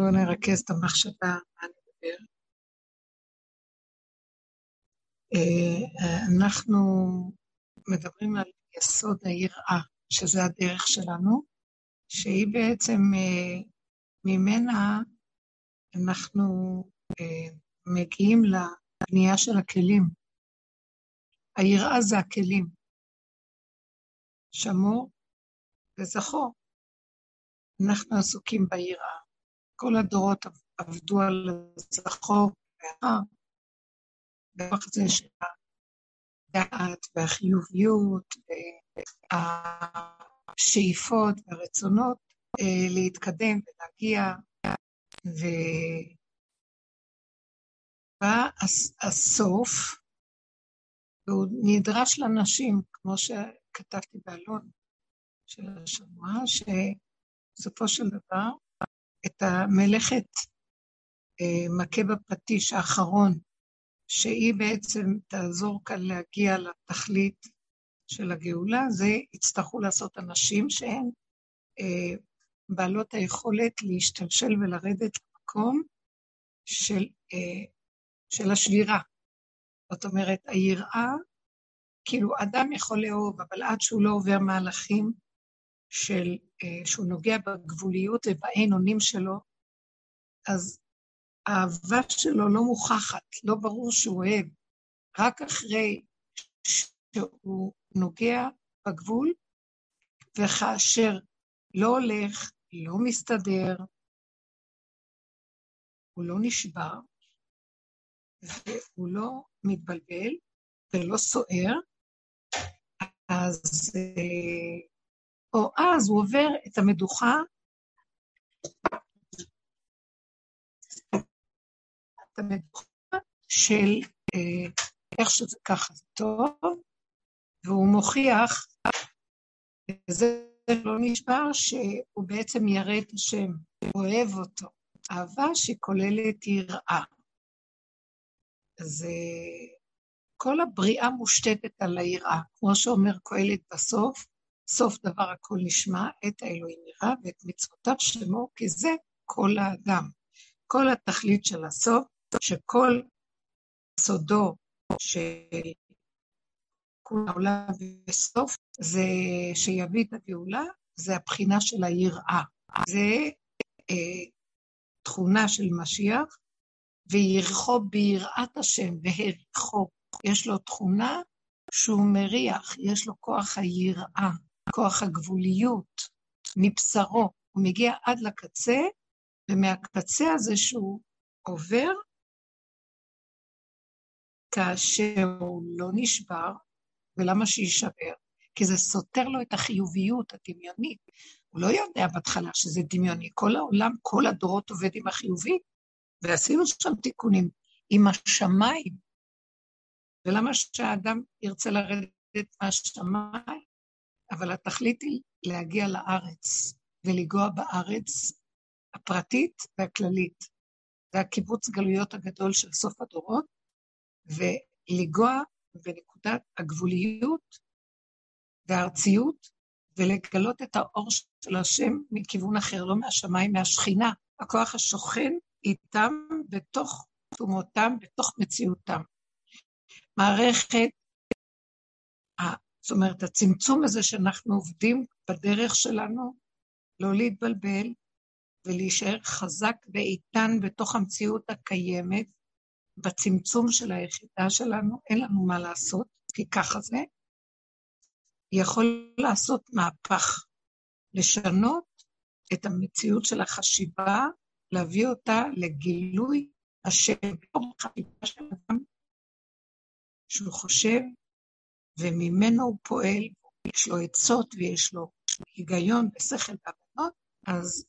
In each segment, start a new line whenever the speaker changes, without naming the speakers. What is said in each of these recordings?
בואו נרכז את המחשבה, מה נדבר. אה, אנחנו מדברים על יסוד היראה, שזה הדרך שלנו, שהיא בעצם, אה, ממנה אנחנו אה, מגיעים לבנייה של הכלים. היראה זה הכלים. שמור וזכור. אנחנו עסוקים ביראה. כל הדורות עבדו על הזכור וההר, דרך זה של הדעת והחיוביות והשאיפות והרצונות אה, להתקדם ולהגיע, ובא הסוף, והוא נדרש לנשים, כמו שכתבתי באלון של השבוע, שבסופו של דבר את המלאכת אה, מכה בפטיש האחרון, שהיא בעצם תעזור כאן להגיע לתכלית של הגאולה, זה יצטרכו לעשות אנשים שהן אה, בעלות היכולת להשתלשל ולרדת למקום של, אה, של השבירה. זאת אומרת, היראה, כאילו אדם יכול לאהוב, אבל עד שהוא לא עובר מהלכים של, אה, שהוא נוגע בגבוליות ובאין אונים שלו, אז האהבה שלו לא מוכחת, לא ברור שהוא אוהב. רק אחרי שהוא נוגע בגבול, וכאשר לא הולך, לא מסתדר, הוא לא נשבר, והוא לא מתבלבל ולא סוער, אז אה, או אז הוא עובר את המדוכה, את המדוכה של אה, איך שזה ככה טוב, והוא מוכיח, וזה לא נשבר, שהוא בעצם ירא את השם, אוהב אותו. אהבה שכוללת יראה. אז אה, כל הבריאה מושתתת על היראה, כמו שאומר קהלת בסוף, סוף דבר הכל נשמע, את האלוהים יראה ואת מצוותיו שלמו, כי זה כל האדם. כל התכלית של הסוף, שכל סודו של כל העולם בסוף, זה שיביא את הגאולה, זה הבחינה של היראה. זה אה, תכונה של משיח, וירחו ביראת השם, והריחו. יש לו תכונה שהוא מריח, יש לו כוח היראה. כוח הגבוליות מבשרו, הוא מגיע עד לקצה, ומהקצה הזה שהוא עובר, כאשר הוא לא נשבר, ולמה שיישבר? כי זה סותר לו את החיוביות הדמיונית. הוא לא יודע בהתחלה שזה דמיוני. כל העולם, כל הדורות עובד עם החיובי, ועשינו שם תיקונים עם השמיים. ולמה שהאדם ירצה לרדת מהשמיים? אבל התכלית היא להגיע לארץ ולגוע בארץ הפרטית והכללית. זה הקיבוץ גלויות הגדול של סוף הדורות, ולגוע בנקודת הגבוליות והארציות, ולגלות את האור של השם מכיוון אחר, לא מהשמיים, מהשכינה, הכוח השוכן איתם בתוך תומותם, בתוך מציאותם. מערכת זאת אומרת, הצמצום הזה שאנחנו עובדים בדרך שלנו, לא להתבלבל ולהישאר חזק ואיתן בתוך המציאות הקיימת, בצמצום של היחידה שלנו, אין לנו מה לעשות, כי ככה זה, יכול לעשות מהפך, לשנות את המציאות של החשיבה, להביא אותה לגילוי השם, של אדם, שהוא חושב וממנו הוא פועל, יש לו עצות ויש לו היגיון ושכל והבנות, אז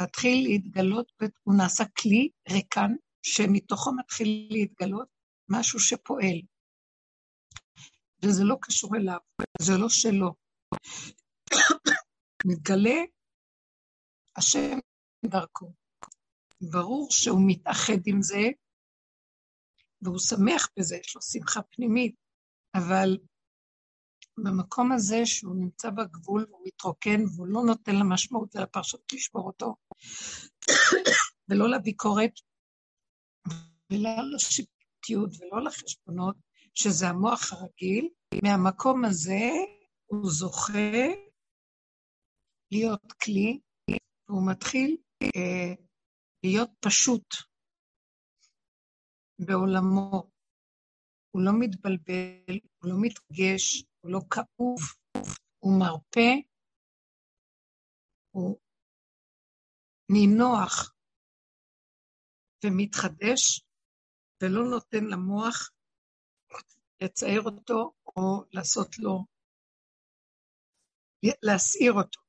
מתחיל להתגלות, הוא נעשה כלי ריקן, שמתוכו מתחיל להתגלות משהו שפועל. וזה לא קשור אליו, זה לא שלו. מתגלה השם דרכו. ברור שהוא מתאחד עם זה, והוא שמח בזה, יש לו שמחה פנימית, אבל במקום הזה שהוא נמצא בגבול והוא מתרוקן והוא לא נותן למשמעות ולפרשות לשבור אותו, ולא לביקורת, ולא לשיפוטיות ולא לחשבונות, שזה המוח הרגיל, מהמקום הזה הוא זוכה להיות כלי, והוא מתחיל אה, להיות פשוט בעולמו. הוא לא מתבלבל, הוא לא מתרגש, הוא לא כאוב, הוא מרפה, הוא נינוח ומתחדש, ולא נותן למוח לצייר אותו או לעשות לו, להסעיר אותו.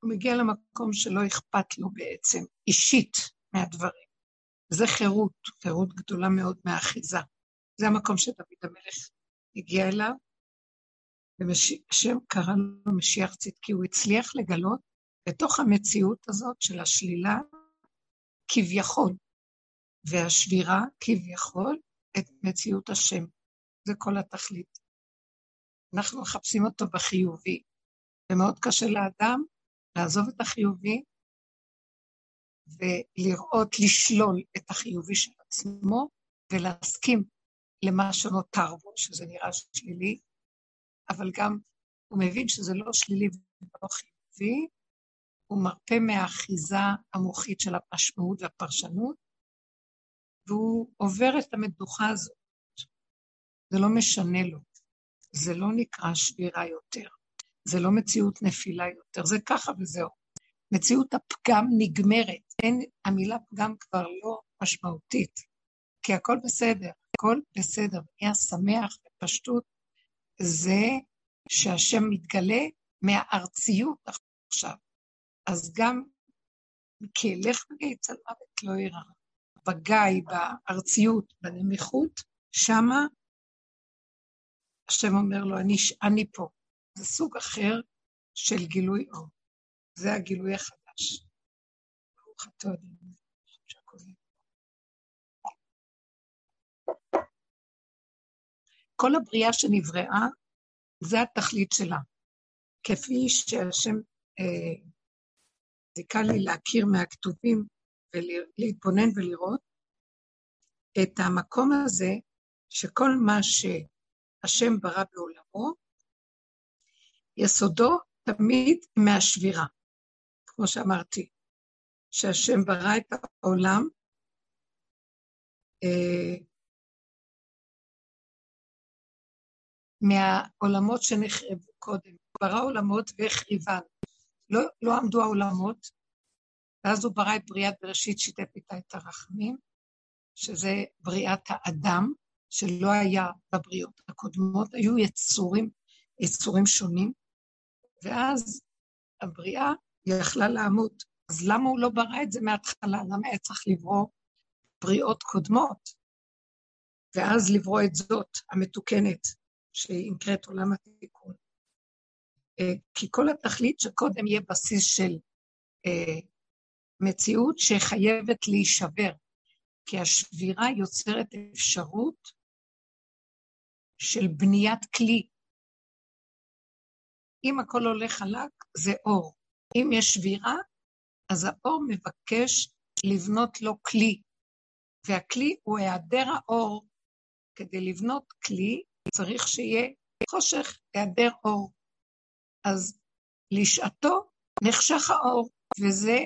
הוא מגיע למקום שלא אכפת לו בעצם, אישית, מהדברים. זה חירות, חירות גדולה מאוד מהאחיזה. זה המקום שדוד המלך הגיע אליו, והשם קרא לו משיח צדקי, הוא הצליח לגלות בתוך המציאות הזאת של השלילה, כביכול, והשבירה, כביכול, את מציאות השם. זה כל התכלית. אנחנו מחפשים אותו בחיובי, ומאוד קשה לאדם לעזוב את החיובי ולראות, לשלול את החיובי של עצמו ולהסכים למה שנותר בו, שזה נראה שלילי, אבל גם הוא מבין שזה לא שלילי ולא חיובי, הוא מרפה מהאחיזה המוחית של המשמעות והפרשנות, והוא עובר את המדוכה הזאת. זה לא משנה לו, זה לא נקרא שבירה יותר, זה לא מציאות נפילה יותר, זה ככה וזהו. מציאות הפגם נגמרת, אין, המילה פגם כבר לא משמעותית, כי הכל בסדר, הכל בסדר, נהיה שמח בפשטות, זה שהשם מתגלה מהארציות עכשיו. אז גם כי אלך בגיא צל מוות לא ירא. בגיא, בארציות, בנמיכות, שמה השם אומר לו, אני, אני פה. זה סוג אחר של גילוי אור. זה הגילוי החדש. ברוך אתה אדוני. כל הבריאה שנבראה, זה התכלית שלה. כפי שהשם אה, זיכה לי להכיר מהכתובים ולהתבונן ולראות את המקום הזה, שכל מה שהשם ברא בעולמו, יסודו תמיד מהשבירה. כמו שאמרתי, שהשם ברא את העולם, אה, מהעולמות שנחרבו קודם. ברא עולמות והחריבן. לא, לא עמדו העולמות, ואז הוא ברא את בריאת בראשית, שיתף איתה את הרחמים, שזה בריאת האדם, שלא היה בבריאות הקודמות, היו יצורים, יצורים שונים, ואז הבריאה יכלה לעמוד. אז למה הוא לא ברא את זה מההתחלה? למה היה צריך לברוא בריאות קודמות? ואז לברוא את זאת, המתוקנת, שהיא נקראת עולם התיקון. אה, כי כל התכלית שקודם יהיה בסיס של אה, מציאות שחייבת להישבר, כי השבירה יוצרת אפשרות של בניית כלי. אם הכל הולך חלק, זה אור. אם יש שבירה, אז האור מבקש לבנות לו כלי, והכלי הוא היעדר האור. כדי לבנות כלי, צריך שיהיה חושך, היעדר אור. אז לשעתו נחשך האור, וזה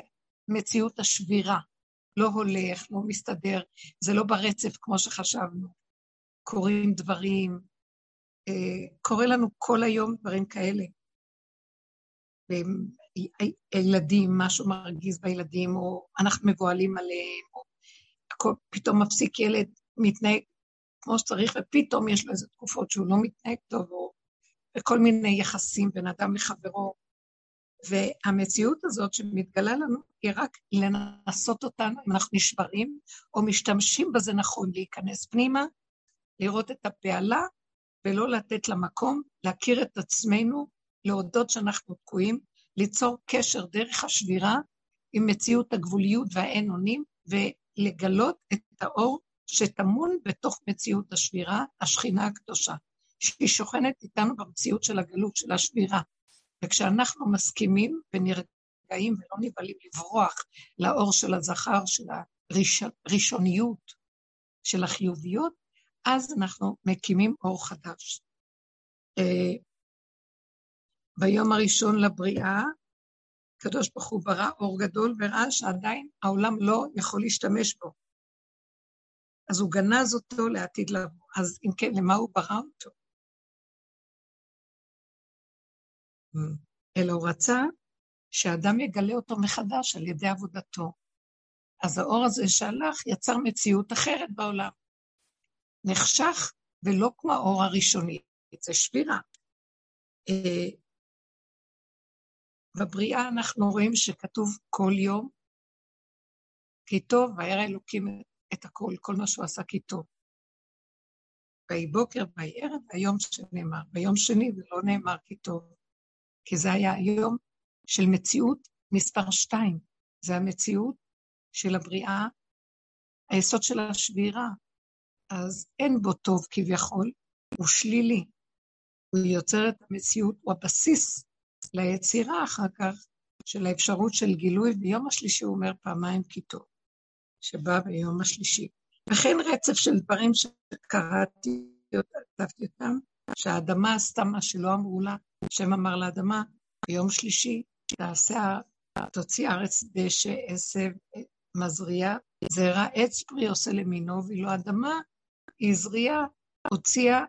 מציאות השבירה. לא הולך, לא מסתדר, זה לא ברצף כמו שחשבנו. קורים דברים, אה, קורה לנו כל היום דברים כאלה. ילדים, משהו מרגיז בילדים, או אנחנו מבוהלים עליהם, או הכל, פתאום מפסיק ילד, מתנהג כמו שצריך, ופתאום יש לו איזה תקופות שהוא לא מתנהג טוב, או וכל מיני יחסים בין אדם לחברו. והמציאות הזאת שמתגלה לנו היא רק לנסות אותנו, אם אנחנו נשברים, או משתמשים בזה נכון, להיכנס פנימה, לראות את הבהלה, ולא לתת לה מקום, להכיר את עצמנו, להודות שאנחנו תקועים, ליצור קשר דרך השבירה עם מציאות הגבוליות והאין אונים, ולגלות את האור שטמון בתוך מציאות השבירה, השכינה הקדושה. שהיא שוכנת איתנו במציאות של הגלות, של השבירה. וכשאנחנו מסכימים ונרגעים נרגעים ולא נבהלים לברוח לאור של הזכר, של הראשוניות, של החיוביות, אז אנחנו מקימים אור חדש. אה, ביום הראשון לבריאה, הקדוש ברוך הוא ברא אור גדול וראה שעדיין העולם לא יכול להשתמש בו. אז הוא גנז אותו לעתיד לבוא. אז אם כן, למה הוא ברא אותו? אלא הוא רצה שאדם יגלה אותו מחדש על ידי עבודתו. אז האור הזה שהלך יצר מציאות אחרת בעולם. נחשך ולא כמו האור הראשוני, זה שבירה. אה, בבריאה אנחנו רואים שכתוב כל יום, כי טוב, וירא אלוקים את הכל, כל מה שהוא עשה כי טוב. ויהי בוקר ויהי ערב, והיום שנאמר. ביום שני זה לא נאמר כי טוב, כי זה היה היום של מציאות מספר שתיים. זה המציאות של הבריאה, היסוד של השבירה. אז אין בו טוב כביכול, הוא שלילי. הוא יוצר את המציאות, הוא הבסיס ליצירה אחר כך של האפשרות של גילוי, ביום השלישי הוא אומר פעמיים כי טוב, שבא ביום השלישי. וכן רצף של דברים שקראתי, כתבתי אותם, שהאדמה עשתה מה שלא אמרו לה, השם אמר לאדמה, ביום שלישי תעשה, תוציא ארץ דשא, עשב, מזריע, זרע עץ פרי עושה למינו, ואילו אדמה היא זריעה, הוציאה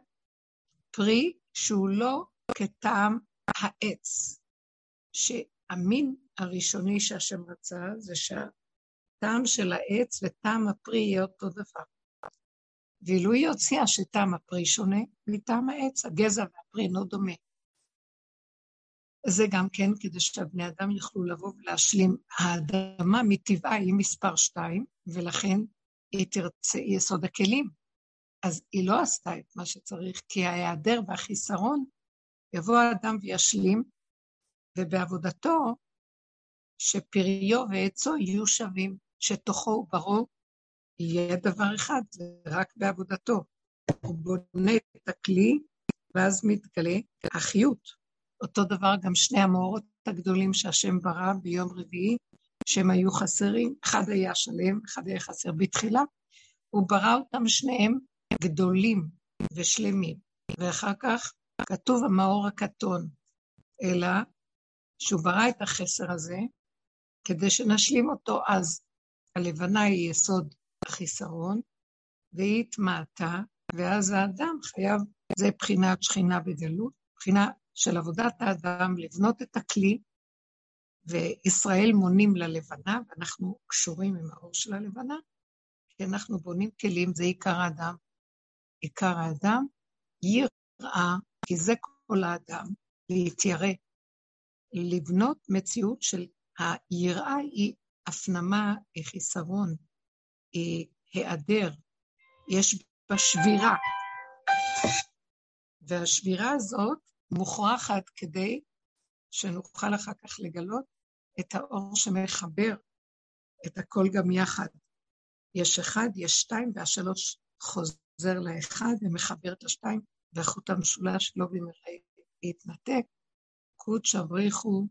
פרי שהוא לא כטעם העץ, שהמין הראשוני שהשם רצה זה שהטעם של העץ וטעם הפרי יהיה אותו דבר. ואילו היא הוציאה שטעם הפרי שונה מטעם העץ, הגזע והפרי אינו דומה. זה גם כן כדי שהבני אדם יוכלו לבוא ולהשלים. האדמה מטבעה היא מספר שתיים, ולכן היא תרצה יסוד הכלים. אז היא לא עשתה את מה שצריך, כי ההיעדר והחיסרון, יבוא האדם וישלים, ובעבודתו, שפריו ועצו יהיו שווים, שתוכו וברו יהיה דבר אחד, רק בעבודתו. הוא בונה את הכלי, ואז מתגלה החיות. אותו דבר גם שני המאורות הגדולים שהשם ברא ביום רביעי, שהם היו חסרים, אחד היה שלם, אחד היה חסר בתחילה, הוא ברא אותם שניהם גדולים ושלמים, ואחר כך כתוב המאור הקטון, אלא שהוא ברא את החסר הזה כדי שנשלים אותו אז. הלבנה היא יסוד החיסרון, והיא התמעטה, ואז האדם חייב, זה בחינת שכינה בגלות, בחינה של עבודת האדם, לבנות את הכלי, וישראל מונים ללבנה, ואנחנו קשורים עם האור של הלבנה, כי אנחנו בונים כלים, זה עיקר האדם. עיקר האדם, יראה, כי זה כל האדם, להתיירא. לבנות מציאות של היראה היא הפנמה, היא חיסרון, היא היעדר, יש בה שבירה. והשבירה הזאת מוכרחת כדי שנוכל אחר כך לגלות את האור שמחבר את הכל גם יחד. יש אחד, יש שתיים, והשלוש חוזר לאחד ומחבר את השתיים, והחוט המשולש לא במראה להתנתק. קודש אבריחו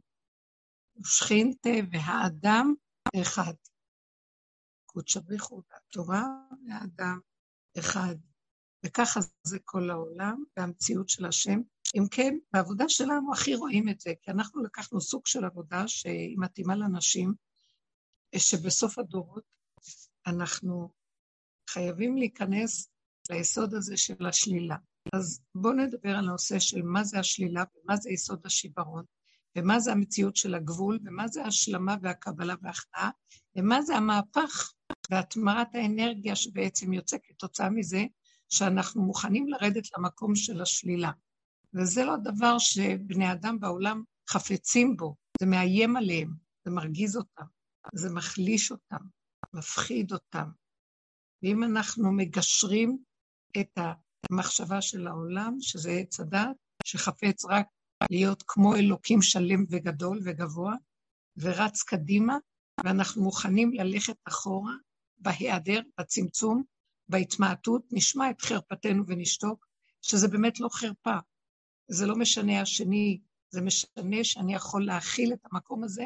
ושכינתה והאדם אחד. קודש אבריחו והתורה והאדם אחד. וככה זה כל העולם, והמציאות של השם. אם כן, בעבודה שלנו הכי רואים את זה, כי אנחנו לקחנו סוג של עבודה שהיא מתאימה לנשים, שבסוף הדורות אנחנו חייבים להיכנס ליסוד הזה של השלילה. אז בואו נדבר על הנושא של מה זה השלילה ומה זה יסוד השיברון, ומה זה המציאות של הגבול, ומה זה ההשלמה והקבלה וההכנעה, ומה זה המהפך והטמעת האנרגיה שבעצם יוצא כתוצאה מזה שאנחנו מוכנים לרדת למקום של השלילה. וזה לא דבר שבני אדם בעולם חפצים בו, זה מאיים עליהם, זה מרגיז אותם, זה מחליש אותם, מפחיד אותם. ואם אנחנו מגשרים את המחשבה של העולם, שזה עץ הדת, שחפץ רק להיות כמו אלוקים שלם וגדול וגבוה, ורץ קדימה, ואנחנו מוכנים ללכת אחורה, בהיעדר, בצמצום, בהתמעטות, נשמע את חרפתנו ונשתוק, שזה באמת לא חרפה. זה לא משנה השני, זה משנה שאני יכול להכיל את המקום הזה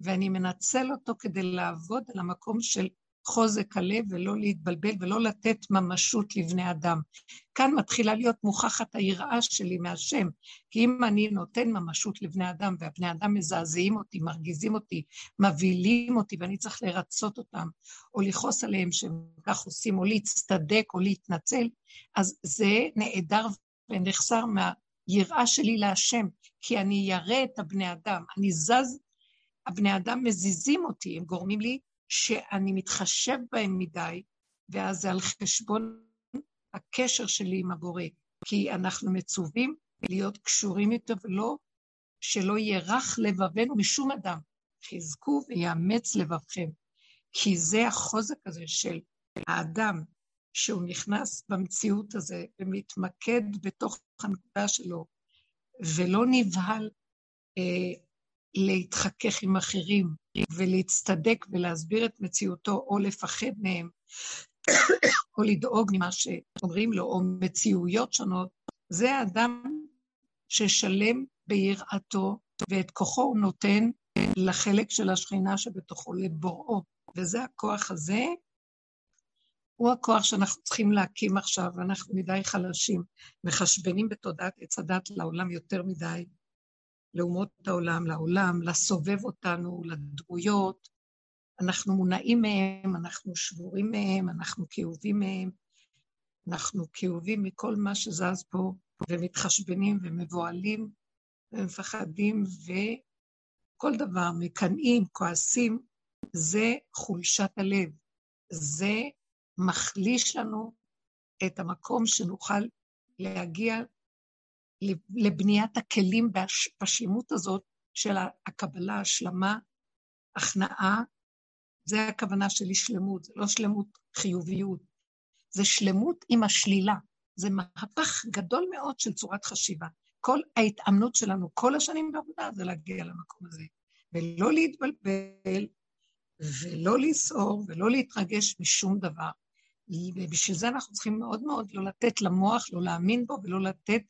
ואני מנצל אותו כדי לעבוד על המקום של חוזק הלב ולא להתבלבל ולא לתת ממשות לבני אדם. כאן מתחילה להיות מוכחת היראה שלי מהשם, כי אם אני נותן ממשות לבני אדם והבני אדם מזעזעים אותי, מרגיזים אותי, מבהילים אותי ואני צריך לרצות אותם, או לכעוס עליהם שהם כך עושים, או להצטדק או להתנצל, אז זה נעדר ונחסר מהיראה שלי להשם, כי אני ירא את הבני אדם, אני זז, הבני אדם מזיזים אותי, הם גורמים לי שאני מתחשב בהם מדי, ואז זה על חשבון הקשר שלי עם הבורא, כי אנחנו מצווים להיות קשורים איתו ולא, שלא ירך לבבנו משום אדם. חזקו ויאמץ לבבכם, כי זה החוזק הזה של האדם, שהוא נכנס במציאות הזה ומתמקד בתוך הנקודה שלו, ולא נבהל אה, להתחכך עם אחרים ולהצטדק ולהסביר את מציאותו או לפחד מהם או לדאוג ממה שאומרים לו, או מציאויות שונות, זה האדם ששלם ביראתו ואת כוחו הוא נותן לחלק של השכינה שבתוכו, לבוראו. וזה הכוח הזה, הוא הכוח שאנחנו צריכים להקים עכשיו, ואנחנו מדי חלשים, מחשבנים בתודעת עץ הדת לעולם יותר מדי, לאומות העולם, לעולם, לסובב אותנו, לדמויות. אנחנו מונעים מהם, אנחנו שבורים מהם, אנחנו כאובים מהם, אנחנו כאובים מכל מה שזז פה, ומתחשבנים ומבוהלים ומפחדים, וכל דבר, מקנאים, כועסים, זה חולשת הלב. זה מחליש לנו את המקום שנוכל להגיע לבניית הכלים בשלמות הזאת של הקבלה, השלמה, הכנעה. זה הכוונה שלי שלמות, זה לא שלמות חיוביות, זה שלמות עם השלילה. זה מהפך גדול מאוד של צורת חשיבה. כל ההתאמנות שלנו כל השנים בעבודה זה להגיע למקום הזה, ולא להתבלבל, ולא לסעור, ולא להתרגש משום דבר. ובשביל זה אנחנו צריכים מאוד מאוד לא לתת למוח, לא להאמין בו ולא לתת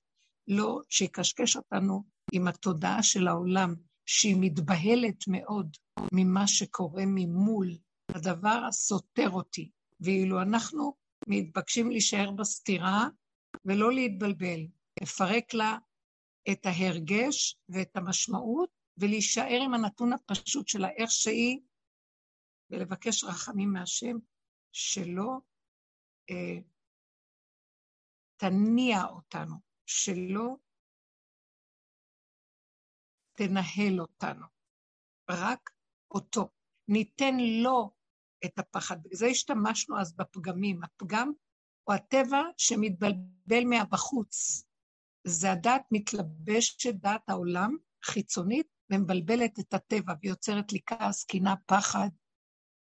לא שיקשקש אותנו עם התודעה של העולם, שהיא מתבהלת מאוד ממה שקורה ממול, הדבר הסותר אותי. ואילו אנחנו מתבקשים להישאר בסתירה ולא להתבלבל, לפרק לה את ההרגש ואת המשמעות ולהישאר עם הנתון הפשוט שלה איך שהיא, ולבקש רחמים מהשם שלא אה, תניע אותנו, שלא תנהל אותנו, רק אותו. ניתן לו את הפחד. זה השתמשנו אז בפגמים. הפגם הוא הטבע שמתבלבל מהבחוץ. זה הדעת מתלבשת דעת העולם חיצונית ומבלבלת את הטבע ויוצרת לי כעס, קנאה, פחד,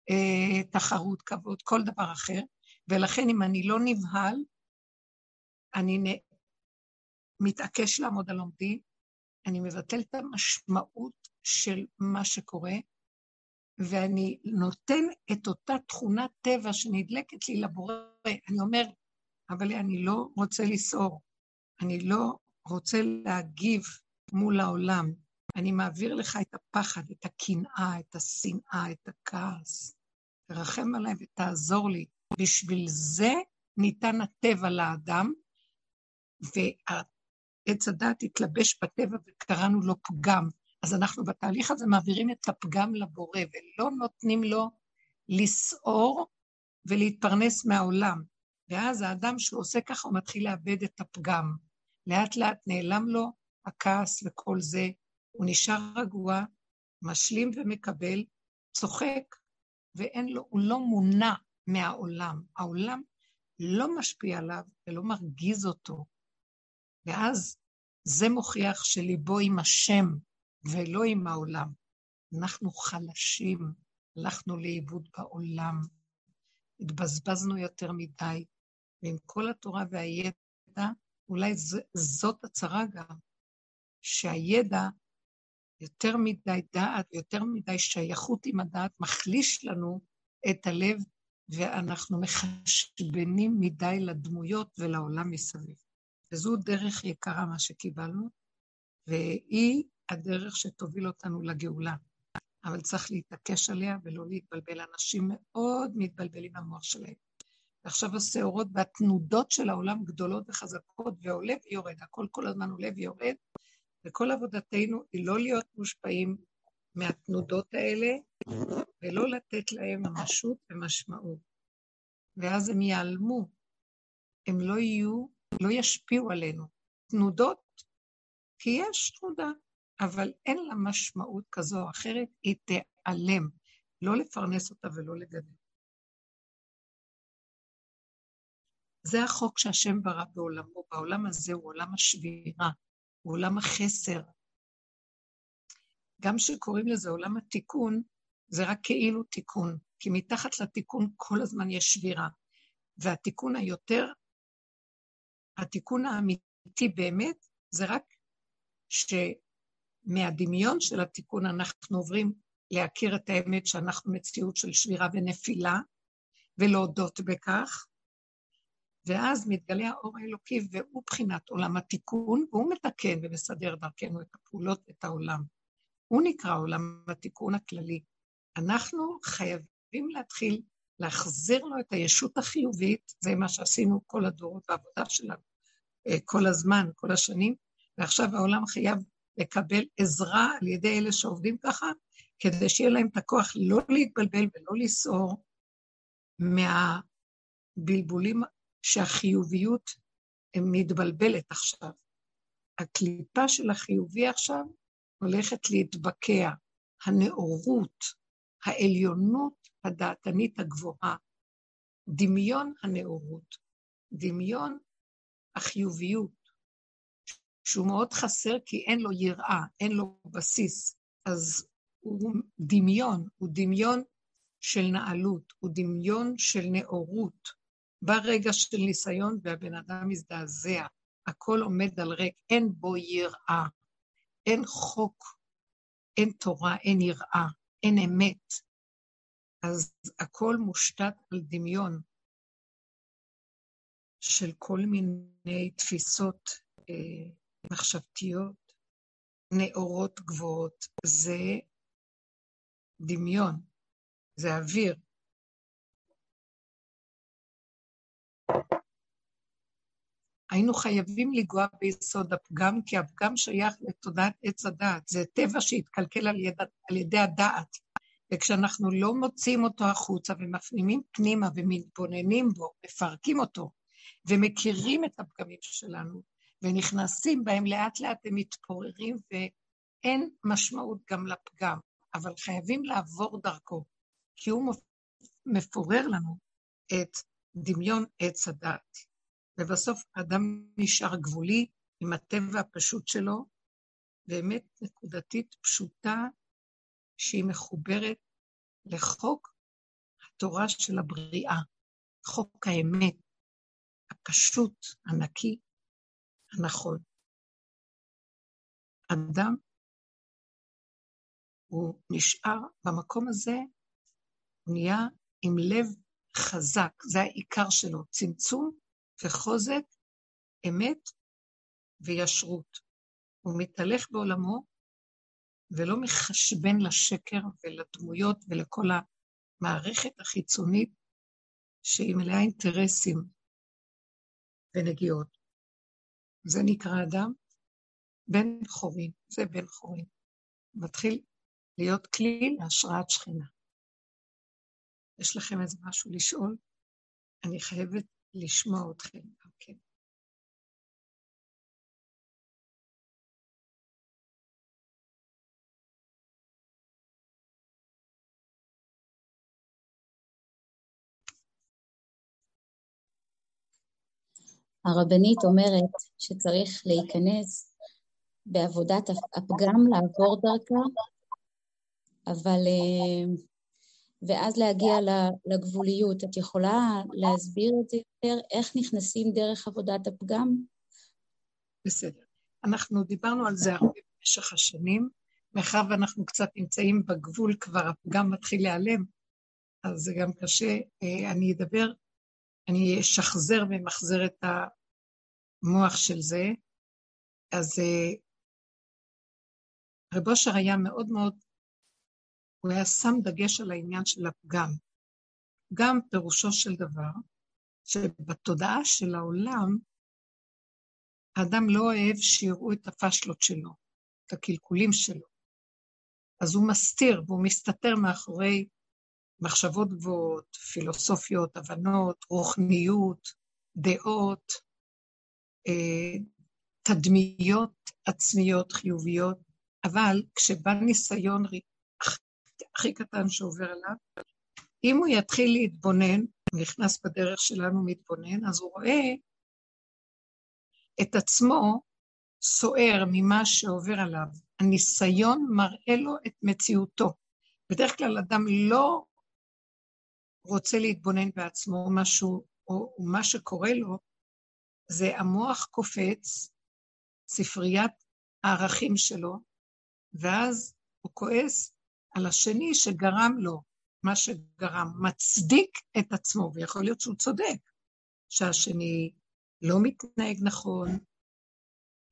אה, תחרות, כבוד, כל דבר אחר. ולכן אם אני לא נבהל, אני מתעקש לעמוד על עומדי, אני מבטל את המשמעות של מה שקורה, ואני נותן את אותה תכונת טבע שנדלקת לי לבורא. אני אומר, אבל אני לא רוצה לסעור, אני לא רוצה להגיב מול העולם. אני מעביר לך את הפחד, את הקנאה, את השנאה, את הכעס. תרחם עליי ותעזור לי. בשביל זה ניתן הטבע לאדם, וה... עץ הדת התלבש בטבע וקראנו לו פגם. אז אנחנו בתהליך הזה מעבירים את הפגם לבורא ולא נותנים לו לסעור ולהתפרנס מהעולם. ואז האדם שעושה ככה, הוא מתחיל לאבד את הפגם. לאט לאט נעלם לו הכעס וכל זה, הוא נשאר רגוע, משלים ומקבל, צוחק, ואין לו, הוא לא מונע מהעולם. העולם לא משפיע עליו ולא מרגיז אותו. ואז זה מוכיח שליבו עם השם ולא עם העולם. אנחנו חלשים, הלכנו לאיבוד בעולם, התבזבזנו יותר מדי, ועם כל התורה והידע, אולי ז, זאת הצרה גם, שהידע, יותר מדי דעת ויותר מדי שייכות עם הדעת, מחליש לנו את הלב, ואנחנו מחשבנים מדי לדמויות ולעולם מסביב. וזו דרך יקרה מה שקיבלנו, והיא הדרך שתוביל אותנו לגאולה. אבל צריך להתעקש עליה ולא להתבלבל. אנשים מאוד מתבלבלים במוח שלהם. ועכשיו השעורות והתנודות של העולם גדולות וחזקות, ועולה ויורד, הכל כל הזמן עולה ויורד, וכל עבודתנו היא לא להיות מושפעים מהתנודות האלה, ולא לתת להם ממשות ומשמעות. ואז הם ייעלמו, הם לא יהיו, לא ישפיעו עלינו. תנודות, כי יש תנודה, אבל אין לה משמעות כזו או אחרת, היא תיעלם. לא לפרנס אותה ולא לגדל. זה החוק שהשם ברא בעולמו. בעולם הזה הוא עולם השבירה, הוא עולם החסר. גם כשקוראים לזה עולם התיקון, זה רק כאילו תיקון, כי מתחת לתיקון כל הזמן יש שבירה. והתיקון היותר, התיקון האמיתי באמת, זה רק שמהדמיון של התיקון אנחנו עוברים להכיר את האמת שאנחנו מציאות של שבירה ונפילה, ולהודות בכך, ואז מתגלה האור האלוקי, והוא בחינת עולם התיקון, והוא מתקן ומסדר דרכנו את הפעולות ואת העולם. הוא נקרא עולם התיקון הכללי. אנחנו חייבים להתחיל להחזיר לו את הישות החיובית, זה מה שעשינו כל הדורות בעבודה שלנו, אה, כל הזמן, כל השנים, ועכשיו העולם חייב לקבל עזרה על ידי אלה שעובדים ככה, כדי שיהיה להם את הכוח לא להתבלבל ולא לסעור מהבלבולים שהחיוביות מתבלבלת עכשיו. הקליפה של החיובי עכשיו הולכת להתבקע. הנאורות, העליונות הדעתנית הגבוהה, דמיון הנאורות, דמיון החיוביות, שהוא מאוד חסר כי אין לו יראה, אין לו בסיס, אז הוא דמיון, הוא דמיון של נעלות, הוא דמיון של נאורות, בא רגע של ניסיון והבן אדם מזדעזע, הכל עומד על ריק, אין בו יראה, אין חוק, אין תורה, אין יראה, אין אמת. אז הכל מושתת על דמיון של כל מיני תפיסות אה, מחשבתיות, נאורות גבוהות. זה דמיון, זה אוויר, היינו חייבים לגוע ביסוד הפגם, כי הפגם שייך לתודעת עץ הדעת. זה טבע שהתקלקל על, יד, על ידי הדעת. וכשאנחנו לא מוציאים אותו החוצה ומפנימים פנימה ומתבוננים בו, מפרקים אותו, ומכירים את הפגמים שלנו, ונכנסים בהם לאט לאט הם מתפוררים, ואין משמעות גם לפגם, אבל חייבים לעבור דרכו, כי הוא מפורר לנו את דמיון עץ הדת. ובסוף האדם נשאר גבולי עם הטבע הפשוט שלו, באמת נקודתית פשוטה, שהיא מחוברת לחוק התורה של הבריאה, חוק האמת, הפשוט, הנקי, הנכון. אדם, הוא נשאר במקום הזה, הוא נהיה עם לב חזק, זה העיקר שלו, צמצום וחוזק, אמת וישרות. הוא מתהלך בעולמו ולא מחשבן לשקר ולדמויות ולכל המערכת החיצונית שהיא מלאה אינטרסים ונגיעות. זה נקרא אדם בן חורין, זה בן חורין. מתחיל להיות כלי להשראת שכינה. יש לכם איזה משהו לשאול? אני חייבת לשמוע אתכם כן.
הרבנית אומרת שצריך להיכנס בעבודת הפגם, לעבור דרכה, אבל אה, ואז להגיע לגבוליות. את יכולה להסביר את זה יותר? איך נכנסים דרך עבודת הפגם?
בסדר. אנחנו דיברנו על זה הרבה במשך השנים, מאחר ואנחנו קצת נמצאים בגבול, כבר הפגם מתחיל להיעלם, אז זה גם קשה. אה, אני אדבר, אני אשחזר ומחזר את המוח של זה. אז אה, רב אושר היה מאוד מאוד הוא היה שם דגש על העניין של הפגם. גם פירושו של דבר, שבתודעה של העולם, האדם לא אוהב שיראו את הפשלות שלו, את הקלקולים שלו. אז הוא מסתיר והוא מסתתר מאחורי מחשבות גבוהות, פילוסופיות, הבנות, רוחניות, דעות, אה, תדמיות עצמיות חיוביות, אבל כשבא ניסיון הכי קטן שעובר עליו, אם הוא יתחיל להתבונן, הוא נכנס בדרך שלנו מתבונן, אז הוא רואה את עצמו סוער ממה שעובר עליו. הניסיון מראה לו את מציאותו. בדרך כלל אדם לא רוצה להתבונן בעצמו, משהו, או, או מה שקורה לו, זה המוח קופץ, ספריית הערכים שלו, ואז הוא כועס על השני שגרם לו מה שגרם, מצדיק את עצמו, ויכול להיות שהוא צודק, שהשני לא מתנהג נכון,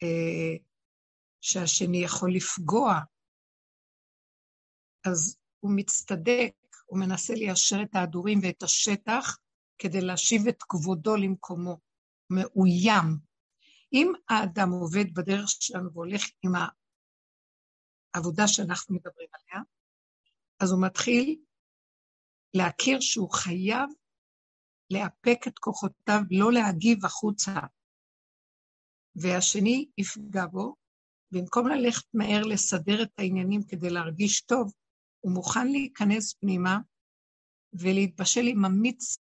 אה, שהשני יכול לפגוע, אז הוא מצטדק, הוא מנסה ליישר את ההדורים ואת השטח כדי להשיב את כבודו למקומו, מאוים. אם האדם עובד בדרך שלנו והולך עם העבודה שאנחנו מדברים עליה, אז הוא מתחיל להכיר שהוא חייב לאפק את כוחותיו, לא להגיב החוצה. והשני יפגע בו, במקום ללכת מהר לסדר את העניינים כדי להרגיש טוב, הוא מוכן להיכנס פנימה ולהתבשל עם המיץ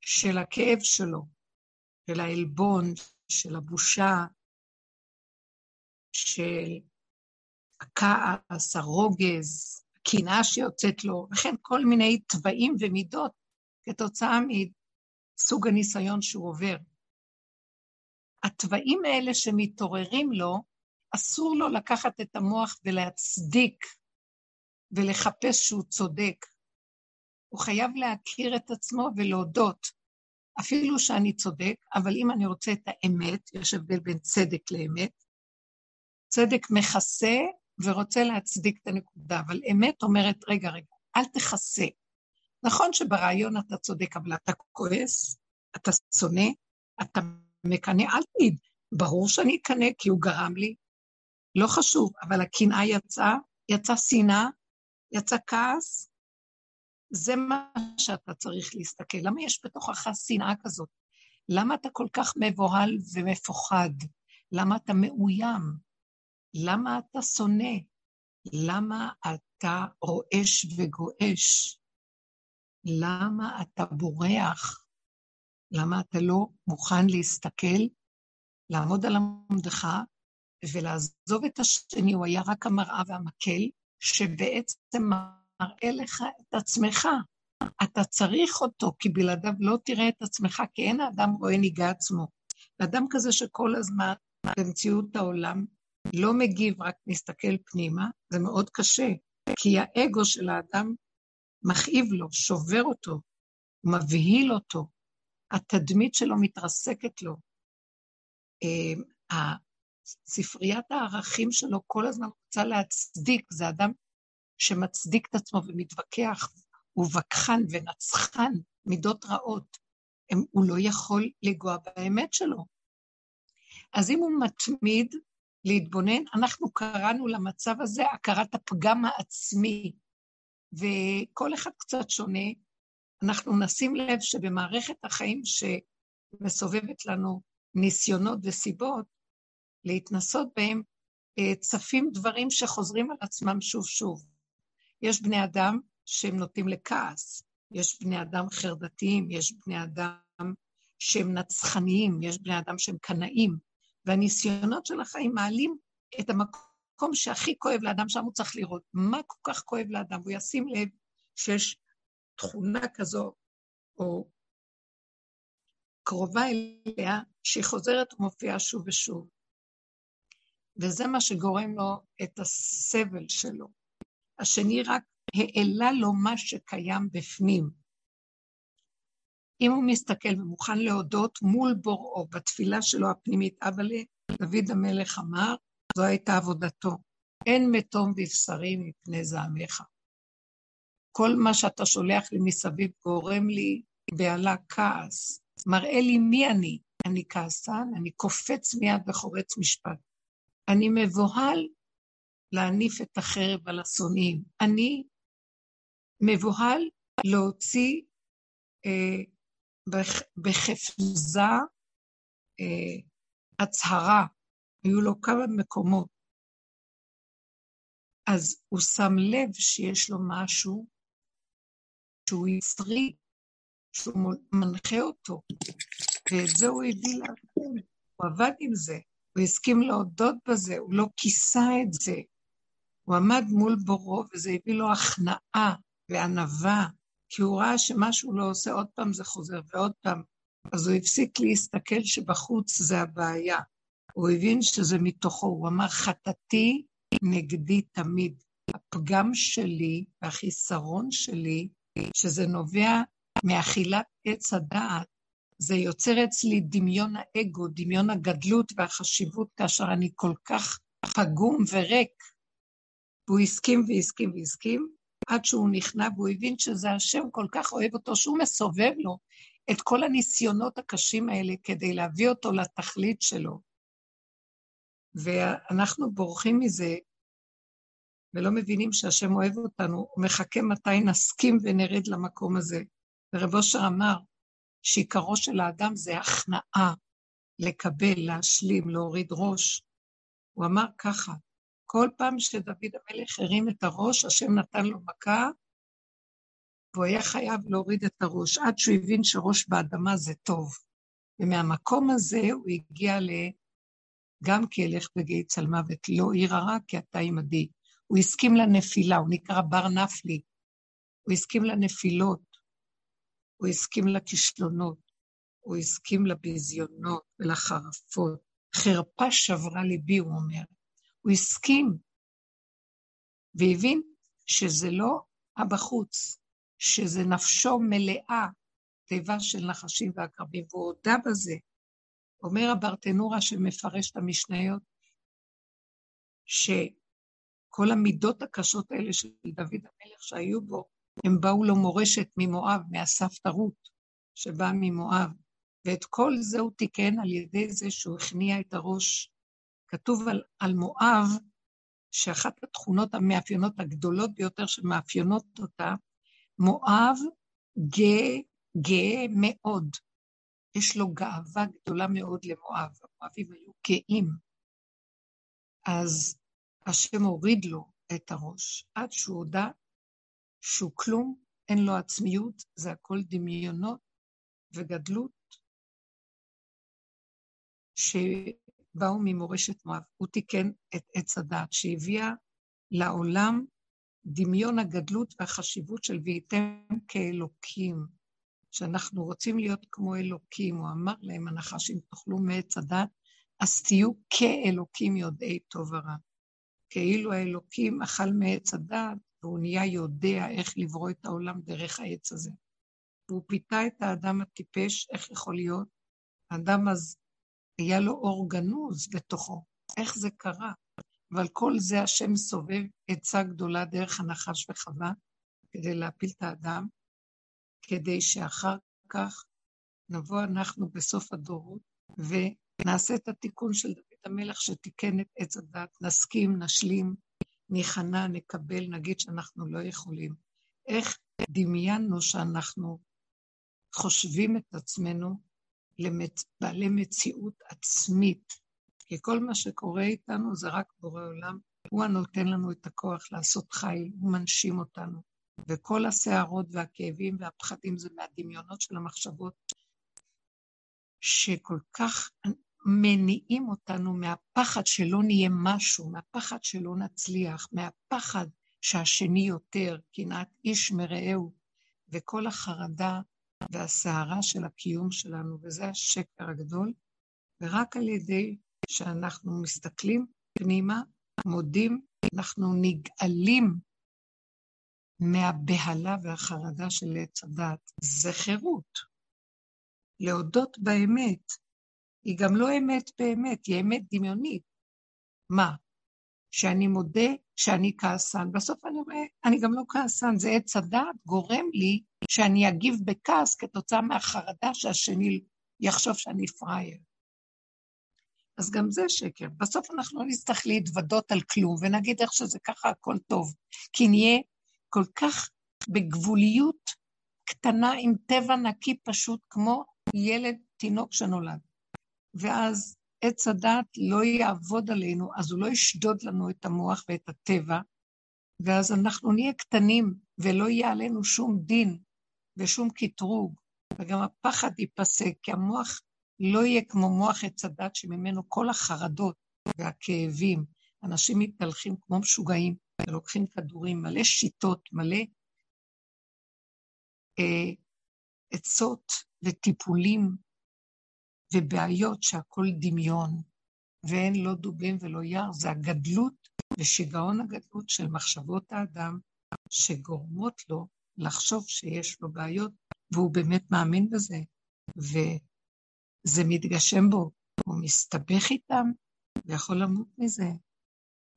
של הכאב שלו, של העלבון, של הבושה, של הכעס, הרוגז, הקנאה שיוצאת לו, וכן כל מיני תוואים ומידות כתוצאה מסוג הניסיון שהוא עובר. התוואים האלה שמתעוררים לו, אסור לו לקחת את המוח ולהצדיק ולחפש שהוא צודק. הוא חייב להכיר את עצמו ולהודות, אפילו שאני צודק, אבל אם אני רוצה את האמת, יש הבדל בין צדק לאמת, צדק מכסה ורוצה להצדיק את הנקודה, אבל אמת אומרת, רגע, רגע, אל תכסה. נכון שברעיון אתה צודק, אבל אתה כועס, אתה שונא, אתה מקנא, אל תגיד, ברור שאני אקנא כי הוא גרם לי. לא חשוב, אבל הקנאה יצאה, יצא שנאה, יצא כעס. זה מה שאתה צריך להסתכל. למה יש בתוכך שנאה כזאת? למה אתה כל כך מבוהל ומפוחד? למה אתה מאוים? למה אתה שונא? למה אתה רועש וגועש? למה אתה בורח? למה אתה לא מוכן להסתכל, לעמוד על עמדך ולעזוב את השני? הוא היה רק המראה והמקל, שבעצם מראה לך את עצמך. אתה צריך אותו, כי בלעדיו לא תראה את עצמך, כי אין האדם רואה ניגע עצמו. אדם כזה שכל הזמן במציאות העולם לא מגיב, רק מסתכל פנימה, זה מאוד קשה, כי האגו של האדם מכאיב לו, שובר אותו, מבהיל אותו, התדמית שלו מתרסקת לו. אה, ספריית הערכים שלו כל הזמן רוצה להצדיק, זה אדם שמצדיק את עצמו ומתווכח, הוא וכחן ונצחן, מידות רעות. הוא לא יכול לגוע באמת שלו. אז אם הוא מתמיד להתבונן, אנחנו קראנו למצב הזה הכרת הפגם העצמי, וכל אחד קצת שונה. אנחנו נשים לב שבמערכת החיים שמסובבת לנו ניסיונות וסיבות, להתנסות בהם, אה, צפים דברים שחוזרים על עצמם שוב שוב. יש בני אדם שהם נוטים לכעס, יש בני אדם חרדתיים, יש בני אדם שהם נצחניים, יש בני אדם שהם קנאים, והניסיונות של החיים מעלים את המקום שהכי כואב לאדם, שם הוא צריך לראות מה כל כך כואב לאדם, והוא ישים לב שיש תכונה כזו, או קרובה אליה, שהיא חוזרת ומופיעה שוב ושוב. וזה מה שגורם לו את הסבל שלו. השני רק העלה לו מה שקיים בפנים. אם הוא מסתכל ומוכן להודות מול בוראו בתפילה שלו הפנימית, אבל דוד המלך אמר, זו הייתה עבודתו. אין מתום בבשרי מפני זעמך. כל מה שאתה שולח לי מסביב גורם לי בהלה כעס, מראה לי מי אני. אני כעסן, אני קופץ מיד וחורץ משפט. אני מבוהל להניף את החרב על השונאים. אני מבוהל להוציא אה, בחפזה אה, הצהרה. היו לו כמה מקומות. אז הוא שם לב שיש לו משהו שהוא יצרי, שהוא מנחה אותו, ואת זה הוא הביא לעצמו. הוא עבד עם זה, הוא הסכים להודות בזה, הוא לא כיסה את זה. הוא עמד מול בורו, וזה הביא לו הכנעה וענווה, כי הוא ראה שמה שהוא לא עושה, עוד פעם זה חוזר ועוד פעם. אז הוא הפסיק להסתכל שבחוץ זה הבעיה. הוא הבין שזה מתוכו, הוא אמר, חטאתי נגדי תמיד. הפגם שלי והחיסרון שלי, שזה נובע מאכילת עץ הדעת, זה יוצר אצלי דמיון האגו, דמיון הגדלות והחשיבות, כאשר אני כל כך פגום וריק. והוא הסכים והסכים והסכים, עד שהוא נכנע והוא הבין שזה השם כל כך אוהב אותו, שהוא מסובב לו את כל הניסיונות הקשים האלה כדי להביא אותו לתכלית שלו. ואנחנו בורחים מזה ולא מבינים שהשם אוהב אותנו, הוא מחכה מתי נסכים ונרד למקום הזה. ורב אושר אמר שעיקרו של האדם זה הכנעה, לקבל, להשלים, להוריד ראש. הוא אמר ככה, כל פעם שדוד המלך הרים את הראש, השם נתן לו מכה, והוא היה חייב להוריד את הראש, עד שהוא הבין שראש באדמה זה טוב. ומהמקום הזה הוא הגיע ל... גם כי אלך בגיא צלמוות, לא עיר הרע, כי אתה עמדי. הוא הסכים לנפילה, הוא נקרא בר נפלי. הוא הסכים לנפילות, הוא הסכים לכישלונות, הוא הסכים לביזיונות ולחרפות. חרפה שברה ליבי, הוא אומר. הוא הסכים, והבין שזה לא הבחוץ, שזה נפשו מלאה, תיבה של נחשים ועקרבים, והוא הודה בזה. אומר הברטנורה שמפרש את המשניות, שכל המידות הקשות האלה של דוד המלך שהיו בו, הם באו לו מורשת ממואב, מהסבתא רות, שבאה ממואב, ואת כל זה הוא תיקן על ידי זה שהוא הכניע את הראש. כתוב על, על מואב, שאחת התכונות המאפיינות הגדולות ביותר שמאפיינות אותה, מואב גאה, גאה מאוד. יש לו גאווה גדולה מאוד למואב, המואבים היו גאים. אז השם הוריד לו את הראש, עד שהוא הודה שהוא כלום, אין לו עצמיות, זה הכל דמיונות וגדלות שבאו ממורשת מואב. הוא תיקן את עץ הדת, שהביאה לעולם דמיון הגדלות והחשיבות של והייתם כאלוקים, שאנחנו רוצים להיות כמו אלוקים. הוא אמר להם, הנחשים תאכלו מעץ הדת, אז תהיו כאלוקים יודעי טוב ורע. כאילו האלוקים אכל מעץ הדת, והוא נהיה יודע איך לברוא את העולם דרך העץ הזה. והוא פיתה את האדם הטיפש, איך יכול להיות? האדם אז היה לו אור גנוז בתוכו, איך זה קרה? אבל כל זה השם סובב עצה גדולה דרך הנחש וחווה, כדי להפיל את האדם, כדי שאחר כך נבוא אנחנו בסוף הדורות ונעשה את התיקון של דוד המלך שתיקן את עץ הדת, נסכים, נשלים, ניכנע, נקבל, נגיד שאנחנו לא יכולים. איך דמיינו שאנחנו חושבים את עצמנו למצ... בעלי מציאות עצמית, כי כל מה שקורה איתנו זה רק בורא עולם, הוא הנותן לנו את הכוח לעשות חיל, הוא מנשים אותנו. וכל הסערות והכאבים והפחדים זה מהדמיונות של המחשבות, שכל כך מניעים אותנו מהפחד שלא נהיה משהו, מהפחד שלא נצליח, מהפחד שהשני יותר, קנאת איש מרעהו, וכל החרדה והסערה של הקיום שלנו, וזה השקר הגדול, ורק על ידי שאנחנו מסתכלים פנימה, מודים, אנחנו נגאלים מהבהלה והחרדה של עץ הדת. זה חירות. להודות באמת, היא גם לא אמת באמת, היא אמת דמיונית. מה? שאני מודה שאני כעסן. בסוף אני רואה, אני גם לא כעסן, זה עץ הדעת גורם לי שאני אגיב בכעס כתוצאה מהחרדה שהשני יחשוב שאני פראייר. אז גם זה שקר. בסוף אנחנו לא נצטרך להתוודות על כלום ונגיד איך שזה ככה הכל טוב, כי נהיה כל כך בגבוליות קטנה עם טבע נקי פשוט כמו ילד תינוק שנולד. ואז עץ הדת לא יעבוד עלינו, אז הוא לא ישדוד לנו את המוח ואת הטבע, ואז אנחנו נהיה קטנים ולא יהיה עלינו שום דין ושום קטרוג, וגם הפחד ייפסק, כי המוח לא יהיה כמו מוח עץ הדת שממנו כל החרדות והכאבים. אנשים מתהלכים כמו משוגעים ולוקחים כדורים, מלא שיטות, מלא אה, עצות וטיפולים ובעיות שהכול דמיון, ואין לא דובים ולא יער, זה הגדלות ושיגעון הגדלות של מחשבות האדם, שגורמות לו לחשוב שיש לו בעיות, והוא באמת מאמין בזה, וזה מתגשם בו, הוא מסתבך איתם ויכול למות מזה,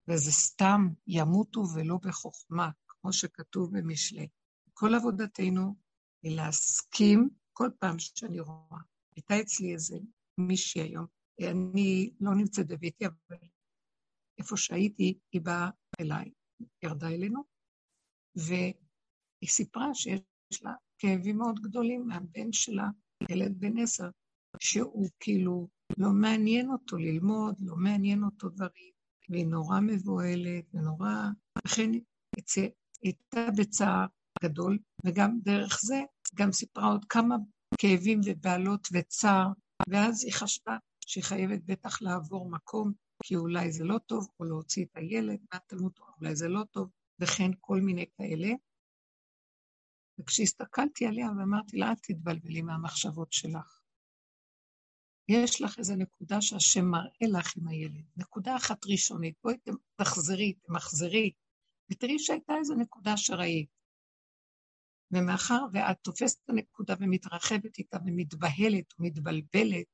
וזה סתם ימותו ולא בחוכמה, כמו שכתוב במשלי. כל עבודתנו היא להסכים כל פעם שאני רואה הייתה אצלי איזה מישהי היום, אני לא נמצאת בביתי, אבל איפה שהייתי, היא באה אליי, ירדה אלינו, והיא סיפרה שיש לה כאבים מאוד גדולים מהבן שלה, ילד בן עשר, שהוא כאילו לא מעניין אותו ללמוד, לא מעניין אותו דברים, והיא נורא מבוהלת ונורא... לכן היא הייתה בצער גדול, וגם דרך זה, גם סיפרה עוד כמה כאבים ובעלות וצער, ואז היא חשבה שהיא חייבת בטח לעבור מקום, כי אולי זה לא טוב, או להוציא את הילד מהתלמוד, אולי זה לא טוב, וכן כל מיני כאלה. וכשהסתכלתי עליה ואמרתי לה, אל תתבלבלי מהמחשבות שלך. יש לך איזו נקודה שהשם מראה לך עם הילד, נקודה אחת ראשונית, בואי תחזרי, תמחזרי, ותראי שהייתה איזו נקודה שראית. ומאחר ואת תופסת את הנקודה ומתרחבת איתה ומתבהלת ומתבלבלת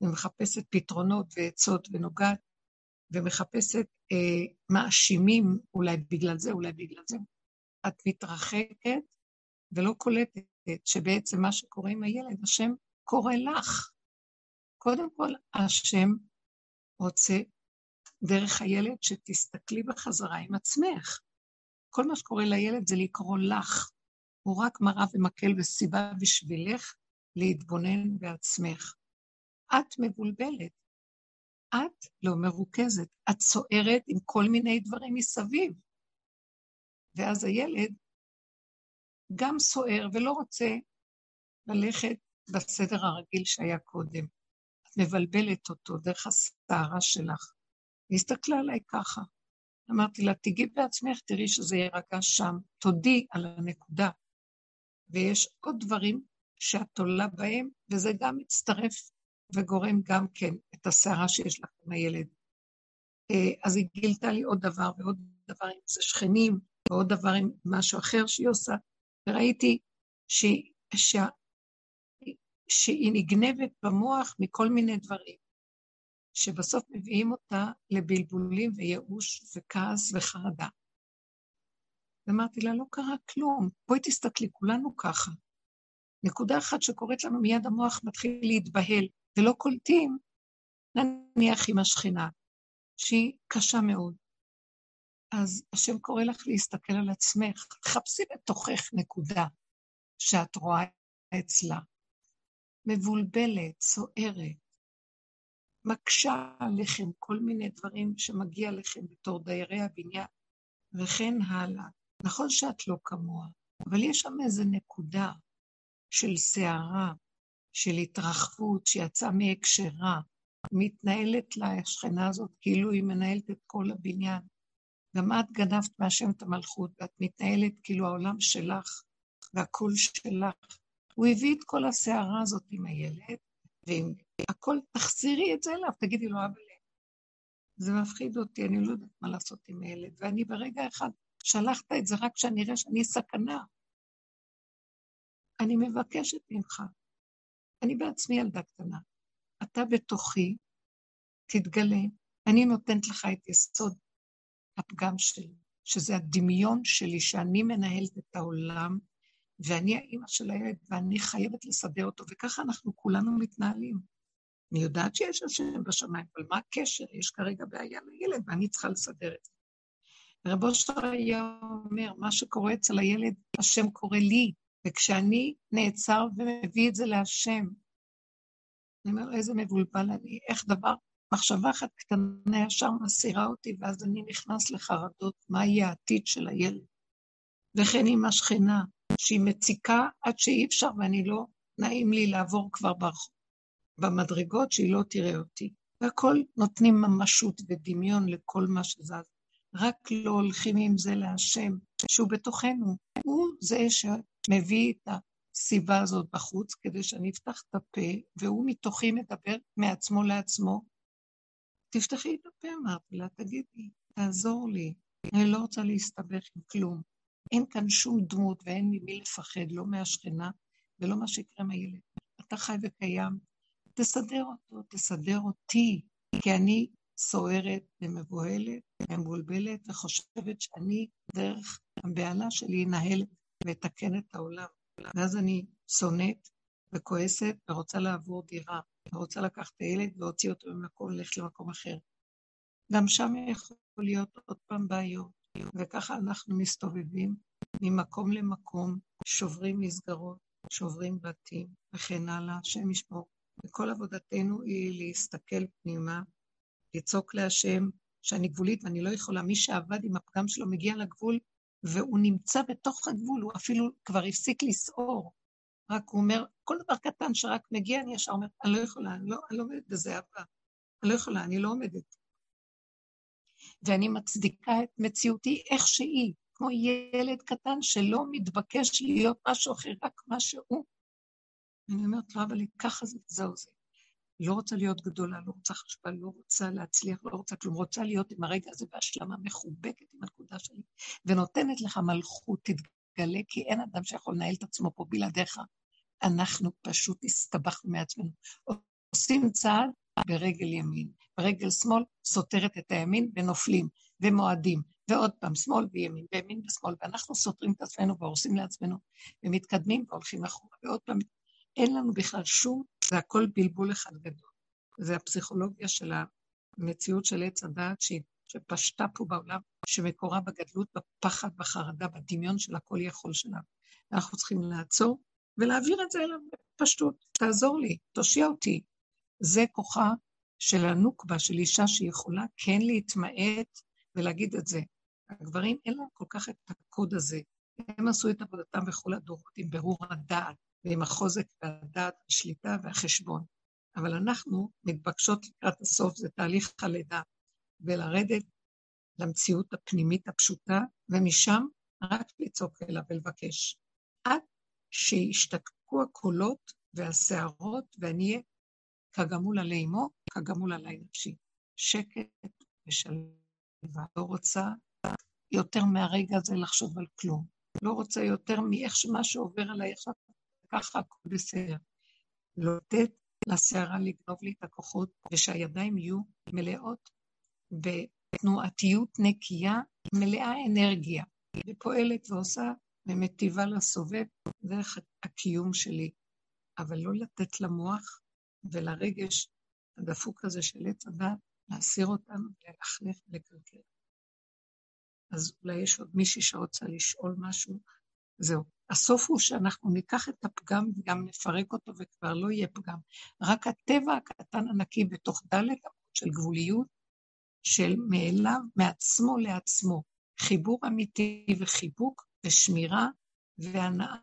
ומחפשת פתרונות ועצות ונוגעת ומחפשת אה, מאשימים, אולי בגלל זה, אולי בגלל זה, את מתרחקת ולא קולטת שבעצם מה שקורה עם הילד, השם קורא לך. קודם כל, השם רוצה דרך הילד שתסתכלי בחזרה עם עצמך. כל מה שקורה לילד זה לקרוא לך. הוא רק מראה ומקל וסיבה בשבילך להתבונן בעצמך. את מבולבלת, את לא מרוכזת, את סוערת עם כל מיני דברים מסביב. ואז הילד גם סוער ולא רוצה ללכת בסדר הרגיל שהיה קודם. את מבלבלת אותו דרך הסערה שלך. היא הסתכלה עליי ככה. אמרתי לה, תגיעי בעצמך, תראי שזה יירגע שם. תודי על הנקודה. ויש עוד דברים שאת תולה בהם, וזה גם מצטרף וגורם גם כן את הסערה שיש לך עם הילד. אה, אז היא גילתה לי עוד דבר ועוד דבר עם זה שכנים, ועוד דבר עם משהו אחר שהיא עושה, וראיתי שהיא, שה, שהיא נגנבת במוח מכל מיני דברים, שבסוף מביאים אותה לבלבולים וייאוש וכעס וחרדה. ואמרתי לה, לא קרה כלום, בואי תסתכלי, כולנו ככה. נקודה אחת שקורית לנו, מיד המוח מתחיל להתבהל, ולא קולטים, נניח עם השכינה, שהיא קשה מאוד. אז השם קורא לך להסתכל על עצמך, חפשי בתוכך נקודה שאת רואה אצלה. מבולבלת, סוערת, מקשה עליכם כל מיני דברים שמגיע לכם בתור דיירי הבניין, וכן הלאה. נכון שאת לא כמוה, אבל יש שם איזו נקודה של סערה, של התרחבות שיצאה מהקשרה, מתנהלת לה השכנה הזאת כאילו היא מנהלת את כל הבניין. גם את גנבת מהשם את המלכות, ואת מתנהלת כאילו העולם שלך והכול שלך. הוא הביא את כל הסערה הזאת עם הילד, ועם הכל, תחזירי את זה אליו, תגידי לו, אבל זה מפחיד אותי, אני לא יודעת מה לעשות עם הילד. ואני ברגע אחד שלחת את זה רק כשאני אראה שאני סכנה. אני מבקשת ממך, אני בעצמי ילדה קטנה, אתה בתוכי, תתגלה, אני נותנת לך את יסוד הפגם שלי, שזה הדמיון שלי, שאני מנהלת את העולם, ואני האימא של הילד, ואני חייבת לסדר אותו, וככה אנחנו כולנו מתנהלים. אני יודעת שיש השם בשמיים, אבל מה הקשר? יש כרגע בעיה לילד, ואני צריכה לסדר את זה. רבו אושר היה אומר, מה שקורה אצל הילד, השם קורא לי, וכשאני נעצר ומביא את זה להשם, אני אומר, איזה מבולבל אני, איך דבר, מחשבה אחת קטנה ישר מסירה אותי, ואז אני נכנס לחרדות, מה יהיה העתיד של הילד. וכן עם השכנה, שהיא מציקה עד שאי אפשר, ואני לא, נעים לי לעבור כבר ברחוב. במדרגות שהיא לא תראה אותי. והכל נותנים ממשות ודמיון לכל מה שזז. רק לא הולכים עם זה להשם, שהוא בתוכנו. הוא זה שמביא את הסיבה הזאת בחוץ, כדי שאני אפתח את הפה, והוא מתוכי מדבר מעצמו לעצמו. תפתחי את הפה, אמרתי לה, תגידי, תעזור לי. אני לא רוצה להסתבך עם כלום. אין כאן שום דמות ואין ממי לפחד, לא מהשכנה ולא מה שיקרה מהילד. אתה חי וקיים, תסדר אותו, תסדר אותי, כי אני סוערת ומבוהלת ומבולבלת וחושבת שאני דרך הבהלה שלי אנהל ואתקן את העולם. ואז אני שונאת וכועסת ורוצה לעבור דירה, ורוצה לקחת את הילד ולהוציא אותו ממקום, ללכת למקום אחר. גם שם יכול להיות עוד פעם בעיות, וככה אנחנו מסתובבים ממקום למקום, שוברים מסגרות, שוברים בתים וכן הלאה, השם ישמור. וכל עבודתנו היא להסתכל פנימה, לצעוק להשם שאני גבולית ואני לא יכולה. מי שעבד עם הפגם שלו מגיע לגבול, והוא נמצא בתוך הגבול, הוא אפילו כבר הפסיק לסעור. רק הוא אומר, כל דבר קטן שרק מגיע, אני ישר אומר, אני לא יכולה, אני לא, אני לא עומדת בזה הבא. אני לא יכולה, אני לא עומדת. ואני מצדיקה את מציאותי איך שהיא, כמו ילד קטן שלא מתבקש להיות משהו אחר, רק מה שהוא. אני אומרת לו, אבל ככה זה, זהו זה. לא רוצה להיות גדולה, לא רוצה חשבה, לא רוצה להצליח, לא רוצה כלום, רוצה להיות עם הרגע הזה בהשלמה מחובקת עם הנקודה שלי, ונותנת לך מלכות, תתגלה, כי אין אדם שיכול לנהל את עצמו פה בלעדיך. אנחנו פשוט הסתבכנו מעצמנו. עושים צעד ברגל ימין, ברגל שמאל סותרת את הימין ונופלים, ומועדים, ועוד פעם שמאל וימין, וימין ושמאל, ואנחנו סותרים את עצמנו והורסים לעצמנו, ומתקדמים והולכים אחורה, ועוד פעם אין לנו בכלל שום, זה הכל בלבול אחד גדול. זה הפסיכולוגיה של המציאות של עץ הדעת שפשטה פה בעולם, שמקורה בגדלות, בפחד, בחרדה, בדמיון של הכל יכול שלנו. אנחנו צריכים לעצור ולהעביר את זה אליו בפשטות. תעזור לי, תושיע אותי. זה כוחה של הנוקבה, של אישה שיכולה כן להתמעט ולהגיד את זה. הגברים, אין להם כל כך את הקוד הזה. הם עשו את עבודתם בכל הדורות עם ברור הדעת, ועם החוזק והדעת, השליטה והחשבון. אבל אנחנו מתבקשות לקראת הסוף, זה תהליך הלידה, ולרדת למציאות הפנימית הפשוטה, ומשם רק לצעוק אליו ולבקש. עד שישתקקו הקולות והסערות, ואני אהיה כגמול עלי אמו, כגמול עלי נפשי. שקט ושלווה. לא רוצה יותר מהרגע הזה לחשוב על כלום. לא רוצה יותר מאיך שמה שעובר עליי עכשיו ככה הכל בסדר. לתת לסערה לגנוב לי את הכוחות, ושהידיים יהיו מלאות בתנועתיות נקייה, מלאה אנרגיה, ופועלת ועושה ומטיבה לסובב דרך הקיום שלי. אבל לא לתת למוח ולרגש הדפוק הזה של עץ הדת, להסיר אותם, ללכלך ולקלקל. אז אולי יש עוד מישהי שרוצה לשאול משהו, זהו. הסוף הוא שאנחנו ניקח את הפגם וגם נפרק אותו וכבר לא יהיה פגם. רק הטבע הקטן הנקי בתוך ד' של גבוליות, של מאליו, מעצמו לעצמו. חיבור אמיתי וחיבוק ושמירה והנאה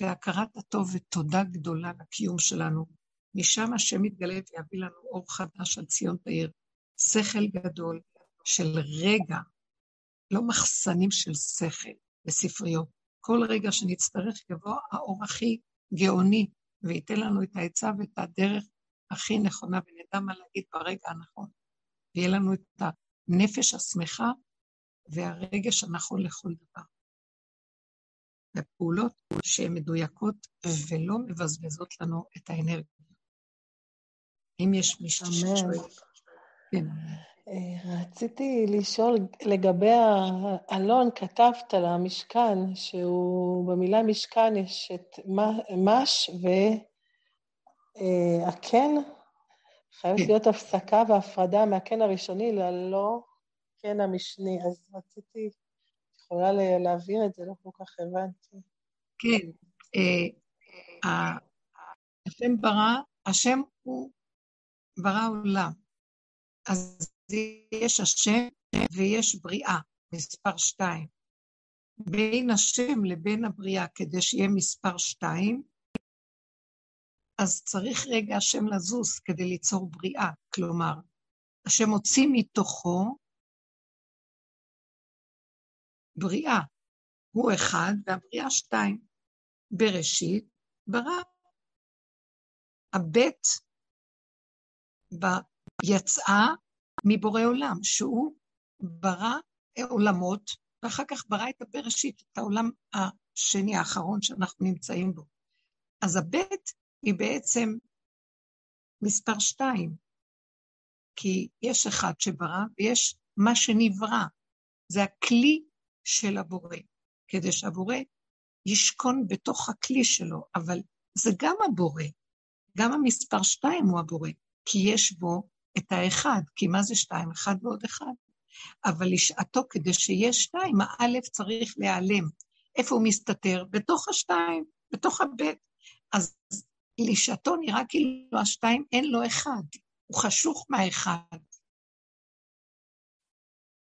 והכרת הטוב ותודה גדולה לקיום שלנו. משם השם יתגלה ויביא לנו אור חדש על ציון תאיר. שכל גדול של רגע, לא מחסנים של שכל וספריות, כל רגע שנצטרך יבוא האור הכי גאוני, וייתן לנו את העצה ואת הדרך הכי נכונה, ונדע מה להגיד ברגע הנכון. ויהיה לנו את הנפש השמחה והרגש הנכון לכל דבר. ופעולות שהן מדויקות ולא מבזבזות לנו את האנרגיה. אם יש מישהו ששואל... כן.
אה, רציתי לשאול לגבי האלון, כתבת על המשכן, שהוא במילה משכן יש את מש והקן, אה, חייבת כן. להיות הפסקה והפרדה מהקן הראשוני ללא קן המשני, אז רציתי, יכולה להעביר את זה, לא כל כך הבנתי.
כן, אה, השם ברא, השם הוא ברא עולם. אז יש השם ויש בריאה, מספר שתיים. בין השם לבין הבריאה, כדי שיהיה מספר שתיים, אז צריך רגע השם לזוז כדי ליצור בריאה. כלומר, השם הוציא מתוכו בריאה. הוא אחד והבריאה שתיים. בראשית ברא. הבית יצאה מבורא עולם, שהוא ברא עולמות, ואחר כך ברא את הבראשית, את העולם השני, האחרון שאנחנו נמצאים בו. אז הבית היא בעצם מספר שתיים, כי יש אחד שברא ויש מה שנברא. זה הכלי של הבורא, כדי שהבורא ישכון בתוך הכלי שלו, אבל זה גם הבורא, גם המספר שתיים הוא הבורא, כי יש בו את האחד, כי מה זה שתיים? אחד ועוד אחד. אבל לשעתו, כדי שיהיה שתיים, האלף צריך להיעלם. איפה הוא מסתתר? בתוך השתיים, בתוך הבית. אז לשעתו נראה כאילו השתיים אין לו אחד, הוא חשוך מהאחד.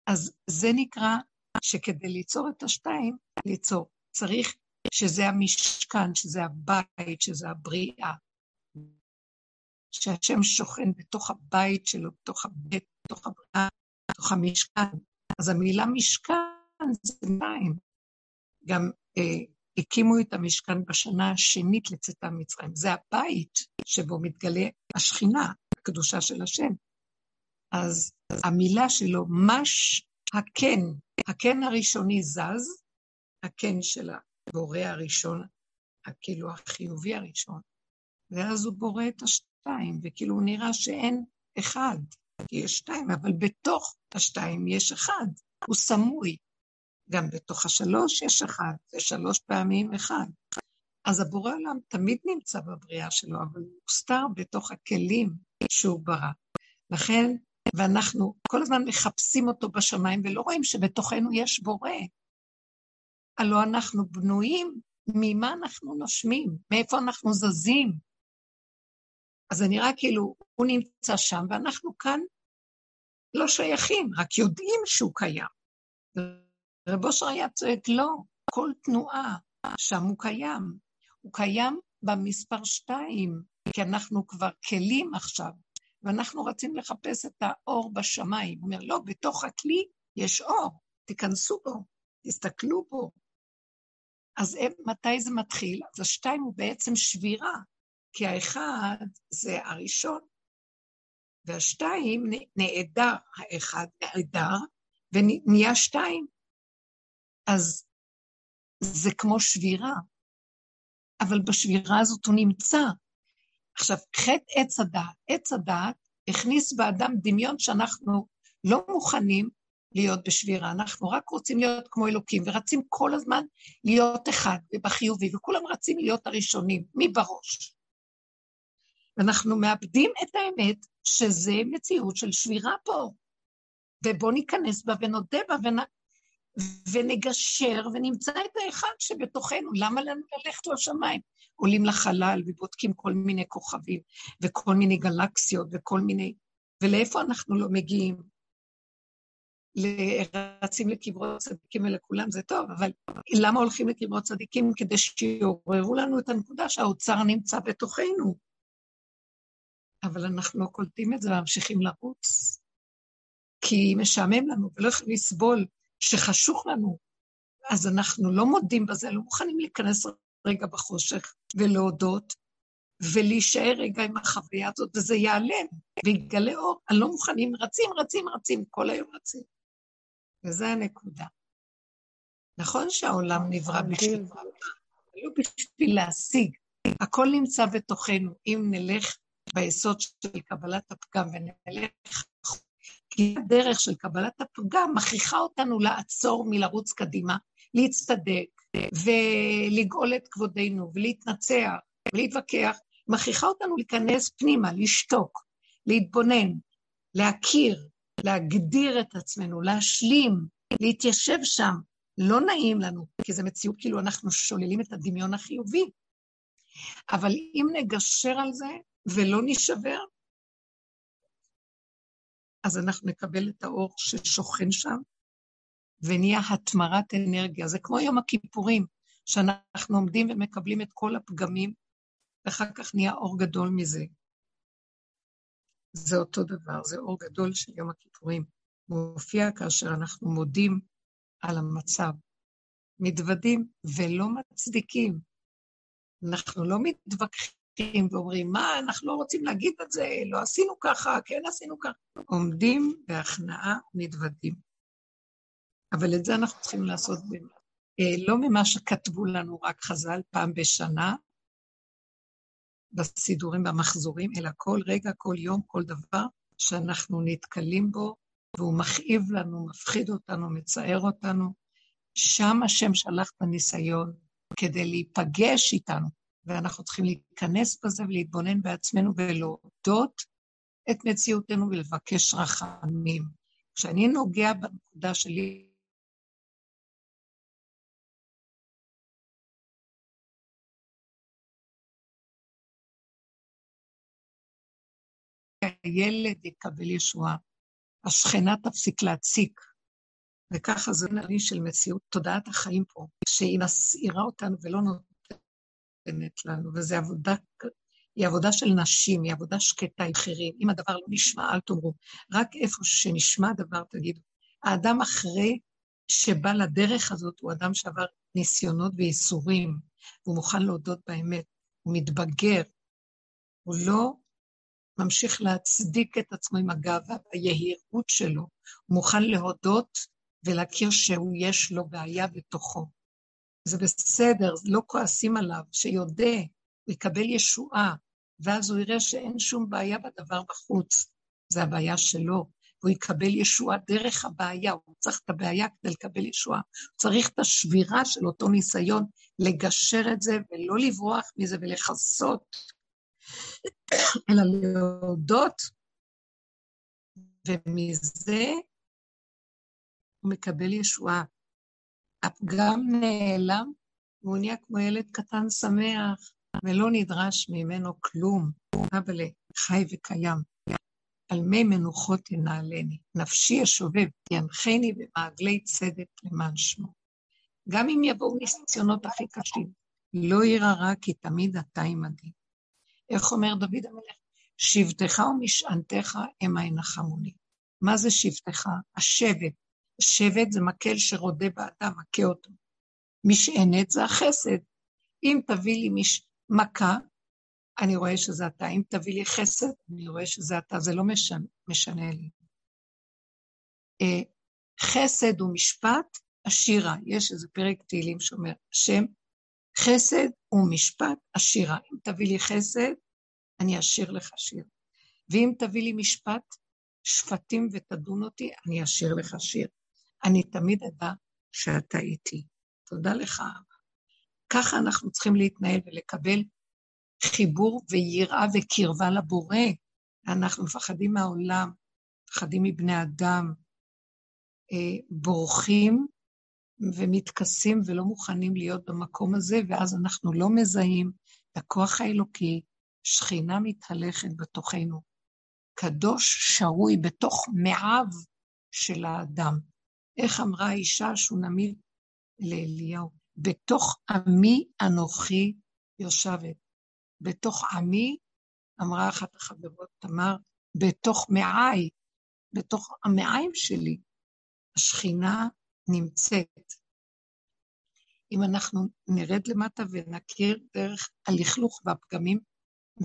אז זה נקרא שכדי ליצור את השתיים, ליצור, צריך שזה המשכן, שזה הבית, שזה הבריאה. שהשם שוכן בתוך הבית שלו, בתוך הבית, בתוך הבריאה, בתוך המשכן. אז המילה משכן זה מים. גם אה, הקימו את המשכן בשנה השנית לצאתם ממצרים. זה הבית שבו מתגלה השכינה, הקדושה של השם. אז המילה שלו, מש הקן, הקן הראשוני זז, הקן של הבורא הראשון, כאילו החיובי הראשון, ואז הוא בורא את השתיים, וכאילו הוא נראה שאין אחד, כי יש שתיים, אבל בתוך השתיים יש אחד, הוא סמוי. גם בתוך השלוש יש אחד, זה שלוש פעמים אחד. אז הבורא עולם תמיד נמצא בבריאה שלו, אבל הוא מוסתר בתוך הכלים שהוא ברא. לכן, ואנחנו כל הזמן מחפשים אותו בשמיים ולא רואים שבתוכנו יש בורא. הלוא אנחנו בנויים ממה אנחנו נושמים, מאיפה אנחנו זזים. אז זה נראה כאילו הוא נמצא שם ואנחנו כאן לא שייכים, רק יודעים שהוא קיים. רב אושר היה צועק, לא, כל תנועה שם הוא קיים. הוא קיים במספר שתיים, כי אנחנו כבר כלים עכשיו, ואנחנו רצים לחפש את האור בשמיים. הוא אומר, לא, בתוך הכלי יש אור, תיכנסו בו, תסתכלו בו. אז מתי זה מתחיל? אז השתיים הוא בעצם שבירה, כי האחד זה הראשון, והשתיים נעדר, האחד נעדר, ונהיה שתיים. אז זה כמו שבירה, אבל בשבירה הזאת הוא נמצא. עכשיו, חטא עץ הדעת, עץ הדעת הכניס באדם דמיון שאנחנו לא מוכנים להיות בשבירה, אנחנו רק רוצים להיות כמו אלוקים, ורצים כל הזמן להיות אחד, ובחיובי, וכולם רצים להיות הראשונים, מי בראש? ואנחנו מאבדים את האמת שזה מציאות של שבירה פה. ובואו ניכנס בה ונודה בה ונ... ונגשר ונמצא את האחד שבתוכנו. למה לנו ללכת לשמיים? עולים לחלל ובודקים כל מיני כוכבים וכל מיני גלקסיות וכל מיני... ולאיפה אנחנו לא מגיעים? רצים לקברות צדיקים ולכולם זה טוב, אבל למה הולכים לקברות צדיקים? כדי שיעוררו לנו את הנקודה שהאוצר נמצא בתוכנו. אבל אנחנו לא קולטים את זה וממשיכים לרוץ, כי משעמם לנו ולא יכולים לסבול שחשוך לנו, אז אנחנו לא מודים בזה, לא מוכנים להיכנס רגע בחושך ולהודות, ולהישאר רגע עם החוויה הזאת, וזה ייעלם, ויגלה אור. אני לא מוכנים, רצים, רצים, רצים, כל היום רצים. וזו הנקודה. נכון שהעולם נברא בשביל לא בשביל להשיג. הכל נמצא בתוכנו. אם נלך ביסוד של קבלת הפגם ונלך הדרך של קבלת הפגם מכריחה אותנו לעצור מלרוץ קדימה, להצטדק ולגאול את כבודנו ולהתנצח ולהתווכח, מכריחה אותנו להיכנס פנימה, לשתוק, להתבונן, להכיר, להגדיר את עצמנו, להשלים, להתיישב שם. לא נעים לנו, כי זו מציאות כאילו אנחנו שוללים את הדמיון החיובי. אבל אם נגשר על זה ולא נישבר, אז אנחנו נקבל את האור ששוכן שם, ונהיה התמרת אנרגיה. זה כמו יום הכיפורים, שאנחנו עומדים ומקבלים את כל הפגמים, ואחר כך נהיה אור גדול מזה. זה אותו דבר, זה אור גדול של יום הכיפורים. מופיע כאשר אנחנו מודים על המצב, מתוודים ולא מצדיקים. אנחנו לא מתווכחים ואומרים, מה, אנחנו לא רוצים להגיד את זה, לא עשינו ככה, כן עשינו ככה. עומדים בהכנעה, מתוודים. אבל את זה אנחנו צריכים לעשות אה, לא ממה שכתבו לנו רק חז"ל פעם בשנה, בסידורים במחזורים, אלא כל רגע, כל יום, כל דבר שאנחנו נתקלים בו, והוא מכאיב לנו, מפחיד אותנו, מצער אותנו. שם השם שלח את הניסיון כדי להיפגש איתנו, ואנחנו צריכים להיכנס בזה ולהתבונן בעצמנו ולהודות את מציאותנו ולבקש רחמים. כשאני נוגע בנקודה שלי, הילד יקבל ישועה, השכנה תפסיק להציק. וככה זה נראה של מציאות תודעת החיים פה, שהיא מסעירה אותנו ולא נותנת לנו, וזו עבודה, היא עבודה של נשים, היא עבודה שקטה עם אחרים. אם הדבר לא נשמע, אל תאמרו. רק איפה שנשמע דבר, תגידו. האדם אחרי שבא לדרך הזאת הוא אדם שעבר ניסיונות וייסורים, והוא מוכן להודות באמת, הוא מתבגר, הוא לא ממשיך להצדיק את עצמו עם הגאווה והיהירות שלו. הוא מוכן להודות ולהכיר שהוא יש לו בעיה בתוכו. זה בסדר, לא כועסים עליו, שיודה, הוא יקבל ישועה, ואז הוא יראה שאין שום בעיה בדבר בחוץ, זה הבעיה שלו, והוא יקבל ישועה דרך הבעיה, הוא צריך את הבעיה כדי לקבל ישועה. הוא צריך את השבירה של אותו ניסיון לגשר את זה ולא לברוח מזה ולכסות אלא להודות, ומזה הוא מקבל ישועה. הפגם נעלם, והוא נהיה כמו ילד קטן שמח, ולא נדרש ממנו כלום. אבל חי וקיים. על מי מנוחות תנעלני. נפשי השובב, ינחני במעגלי צדק למען שמו. גם אם יבואו ניסיונות הכי קשים, לא יירא רע כי תמיד אתה עמדי. איך אומר דוד המלך? שבטך ומשענתך המה ינחמוני. מה זה שבטך? השבט. השבט זה מקל שרודה באדם, מכה אותו. משענת זה החסד. אם תביא לי מש... מכה, אני רואה שזה אתה. אם תביא לי חסד, אני רואה שזה אתה. זה לא משנה, משנה לי. אה, חסד ומשפט, השירה. יש איזה פרק תהילים שאומר, השם חסד ומשפט עשירה. אם תביא לי חסד, אני אשיר לך שיר. ואם תביא לי משפט, שפטים ותדון אותי, אני אשיר לך שיר. אני תמיד אדע שאתה איתי. תודה לך, אבא. ככה אנחנו צריכים להתנהל ולקבל חיבור ויראה וקרבה לבורא. אנחנו מפחדים מהעולם, מפחדים מבני אדם, אה, בורחים ומתכסים ולא מוכנים להיות במקום הזה, ואז אנחנו לא מזהים את הכוח האלוקי, שכינה מתהלכת בתוכנו. קדוש שרוי בתוך מעיו של האדם. איך אמרה האישה השונמית לאליהו? בתוך עמי אנוכי יושבת. בתוך עמי, אמרה אחת החברות, תמר, בתוך מעי, בתוך המעיים שלי, השכינה נמצאת. אם אנחנו נרד למטה ונכיר דרך הלכלוך והפגמים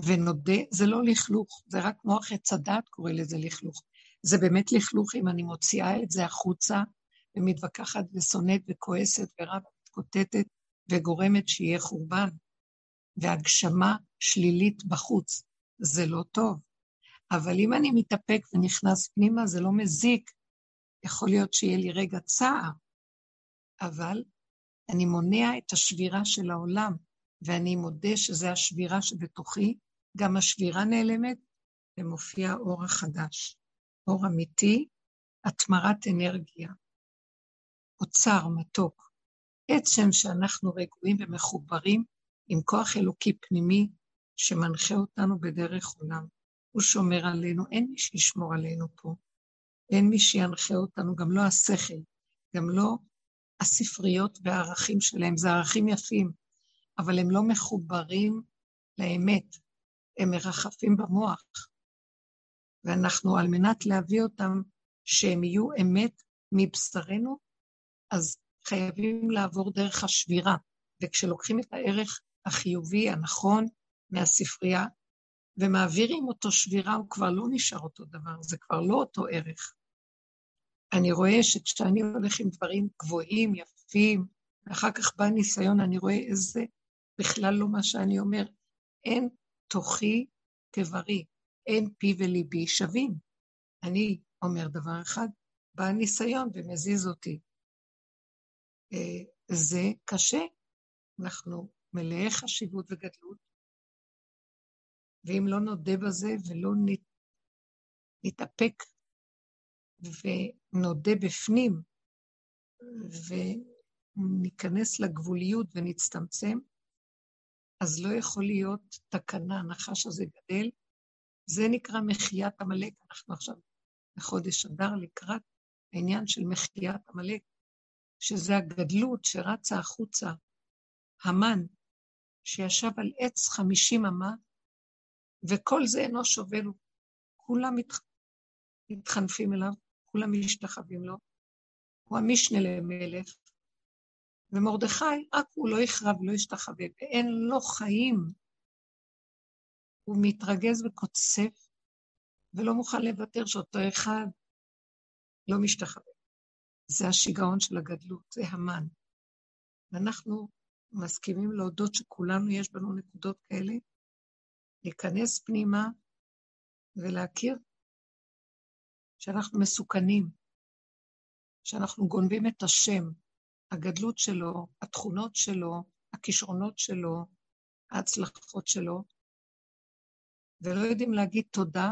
ונודה, זה לא לכלוך, זה רק מוח עץ הדעת קורא לזה לכלוך. זה באמת לכלוך אם אני מוציאה את זה החוצה ומתווכחת ושונאת וכועסת ורבה ומתקוטטת וגורמת שיהיה חורבן והגשמה שלילית בחוץ. זה לא טוב. אבל אם אני מתאפק ונכנס פנימה, זה לא מזיק. יכול להיות שיהיה לי רגע צער, אבל אני מונע את השבירה של העולם, ואני מודה שזו השבירה שבתוכי, גם השבירה נעלמת, ומופיע אור החדש. אור אמיתי, התמרת אנרגיה, אוצר מתוק. עצם שאנחנו רגועים ומחוברים עם כוח אלוקי פנימי שמנחה אותנו בדרך עולם. הוא שומר עלינו, אין מי שישמור עלינו פה. אין מי שינחה אותנו, גם לא השכל, גם לא הספריות והערכים שלהם. זה ערכים יפים, אבל הם לא מחוברים לאמת, הם מרחפים במוח. ואנחנו, על מנת להביא אותם שהם יהיו אמת מבשרנו, אז חייבים לעבור דרך השבירה. וכשלוקחים את הערך החיובי, הנכון, מהספרייה, ומעבירים אותו שבירה, הוא כבר לא נשאר אותו דבר, זה כבר לא אותו ערך. אני רואה שכשאני הולך עם דברים גבוהים, יפים, ואחר כך בא ניסיון, אני רואה איזה, בכלל לא מה שאני אומר. אין תוכי כברי, אין פי וליבי שווים. אני אומר דבר אחד, בא ניסיון ומזיז אותי. אה, זה קשה. אנחנו מלאי חשיבות וגדלות, ואם לא נודה בזה ולא נתאפק ונודה בפנים וניכנס לגבוליות ונצטמצם, אז לא יכול להיות תקנה, הנחש הזה גדל. זה נקרא מחיית עמלק. אנחנו עכשיו בחודש אדר לקראת העניין של מחיית עמלק, שזה הגדלות שרצה החוצה. המן, שישב על עץ חמישים אמה, וכל זה אינו שווה לו. כולם מת... מתחנפים אליו, כולם משתחווים לו. הוא המשנה למלך, ומרדכי, רק הוא לא יכרע ולא ישתחווה, ואין לו חיים. הוא מתרגז וקוצף, ולא מוכן לוותר שאותו אחד לא משתחווה. זה השיגעון של הגדלות, זה המן. ואנחנו מסכימים להודות שכולנו יש בנו נקודות כאלה, להיכנס פנימה ולהכיר שאנחנו מסוכנים, שאנחנו גונבים את השם, הגדלות שלו, התכונות שלו, הכישרונות שלו, ההצלחות שלו, ולא יודעים להגיד תודה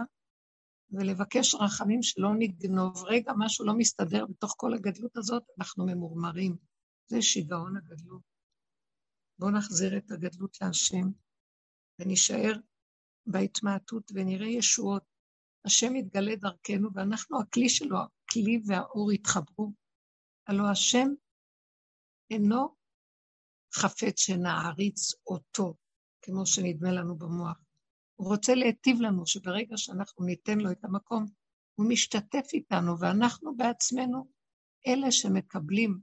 ולבקש רחמים שלא נגנוב. רגע, משהו לא מסתדר בתוך כל הגדלות הזאת, אנחנו ממורמרים. זה שיגעון הגדלות. בואו נחזיר את הגדלות להשם ונישאר בהתמעטות ונראה ישועות. השם יתגלה דרכנו ואנחנו הכלי שלו, הכלי והאור יתחברו. הלא השם אינו חפץ שנעריץ אותו, כמו שנדמה לנו במוח. הוא רוצה להיטיב לנו שברגע שאנחנו ניתן לו את המקום, הוא משתתף איתנו, ואנחנו בעצמנו אלה שמקבלים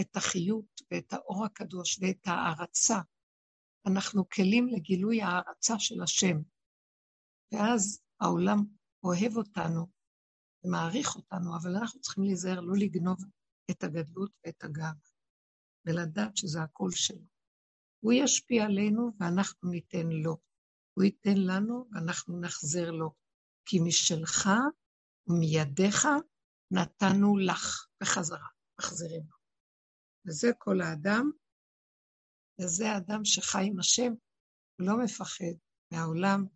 את החיות ואת האור הקדוש ואת ההערצה. אנחנו כלים לגילוי ההערצה של השם. ואז העולם אוהב אותנו ומעריך אותנו, אבל אנחנו צריכים להיזהר לא לגנוב את הגדלות ואת הגב, ולדעת שזה הקול שלו. הוא ישפיע עלינו ואנחנו ניתן לו. הוא ייתן לנו ואנחנו נחזיר לו. כי משלך ומידיך נתנו לך בחזרה, מחזירים לו. וזה כל האדם, וזה האדם שחי עם השם, הוא לא מפחד מהעולם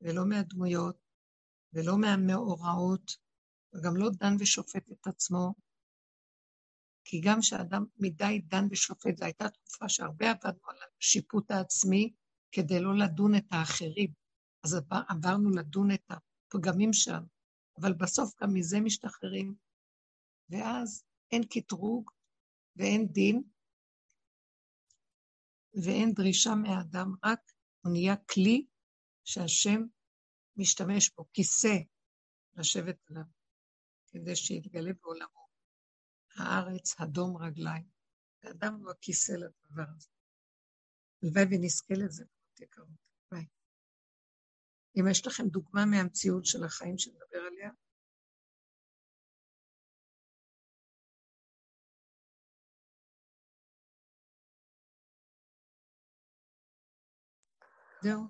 ולא מהדמויות ולא מהמאורעות, וגם לא דן ושופט את עצמו, כי גם כשאדם מדי דן ושופט, זו הייתה תקופה שהרבה עבדנו על השיפוט העצמי כדי לא לדון את האחרים. אז עברנו לדון את הפגמים שלנו, אבל בסוף גם מזה משתחררים, ואז אין קטרוג ואין דין, ואין דרישה מהאדם, רק הוא נהיה כלי שהשם משתמש בו, כיסא לשבת עליו, כדי שיתגלה בעולמו. הארץ, הדום רגליים. האדם הוא הכיסא לדבר הזה. הלוואי ונזכה לזה, יקרות. ביי. אם יש לכם דוגמה מהמציאות של החיים שנדבר עליה, זהו.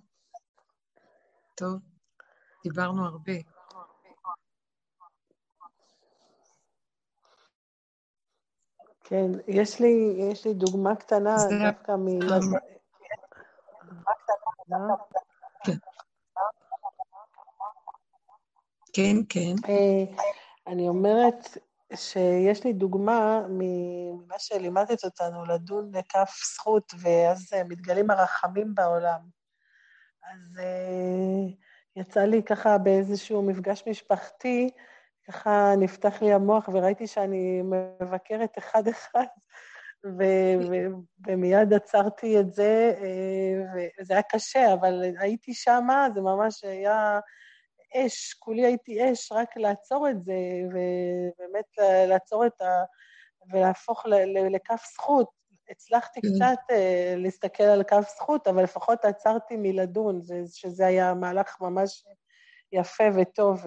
טוב. דיברנו הרבה.
כן, יש לי, יש לי דוגמה קטנה דווקא מ...
כן. כן.
אה, אני אומרת שיש לי דוגמה ממה שלימדת אותנו, לדון לכף זכות, ואז מתגלים הרחמים בעולם. אז uh, יצא לי ככה באיזשהו מפגש משפחתי, ככה נפתח לי המוח וראיתי שאני מבקרת אחד-אחד, ו- ו- ומיד עצרתי את זה, אה, וזה היה קשה, אבל הייתי שמה, זה ממש היה אש, כולי הייתי אש רק לעצור את זה, ובאמת לעצור את ה... ולהפוך לכף זכות. הצלחתי כן. קצת uh, להסתכל על כף זכות, אבל לפחות עצרתי מלדון, זה, שזה היה מהלך ממש יפה וטוב,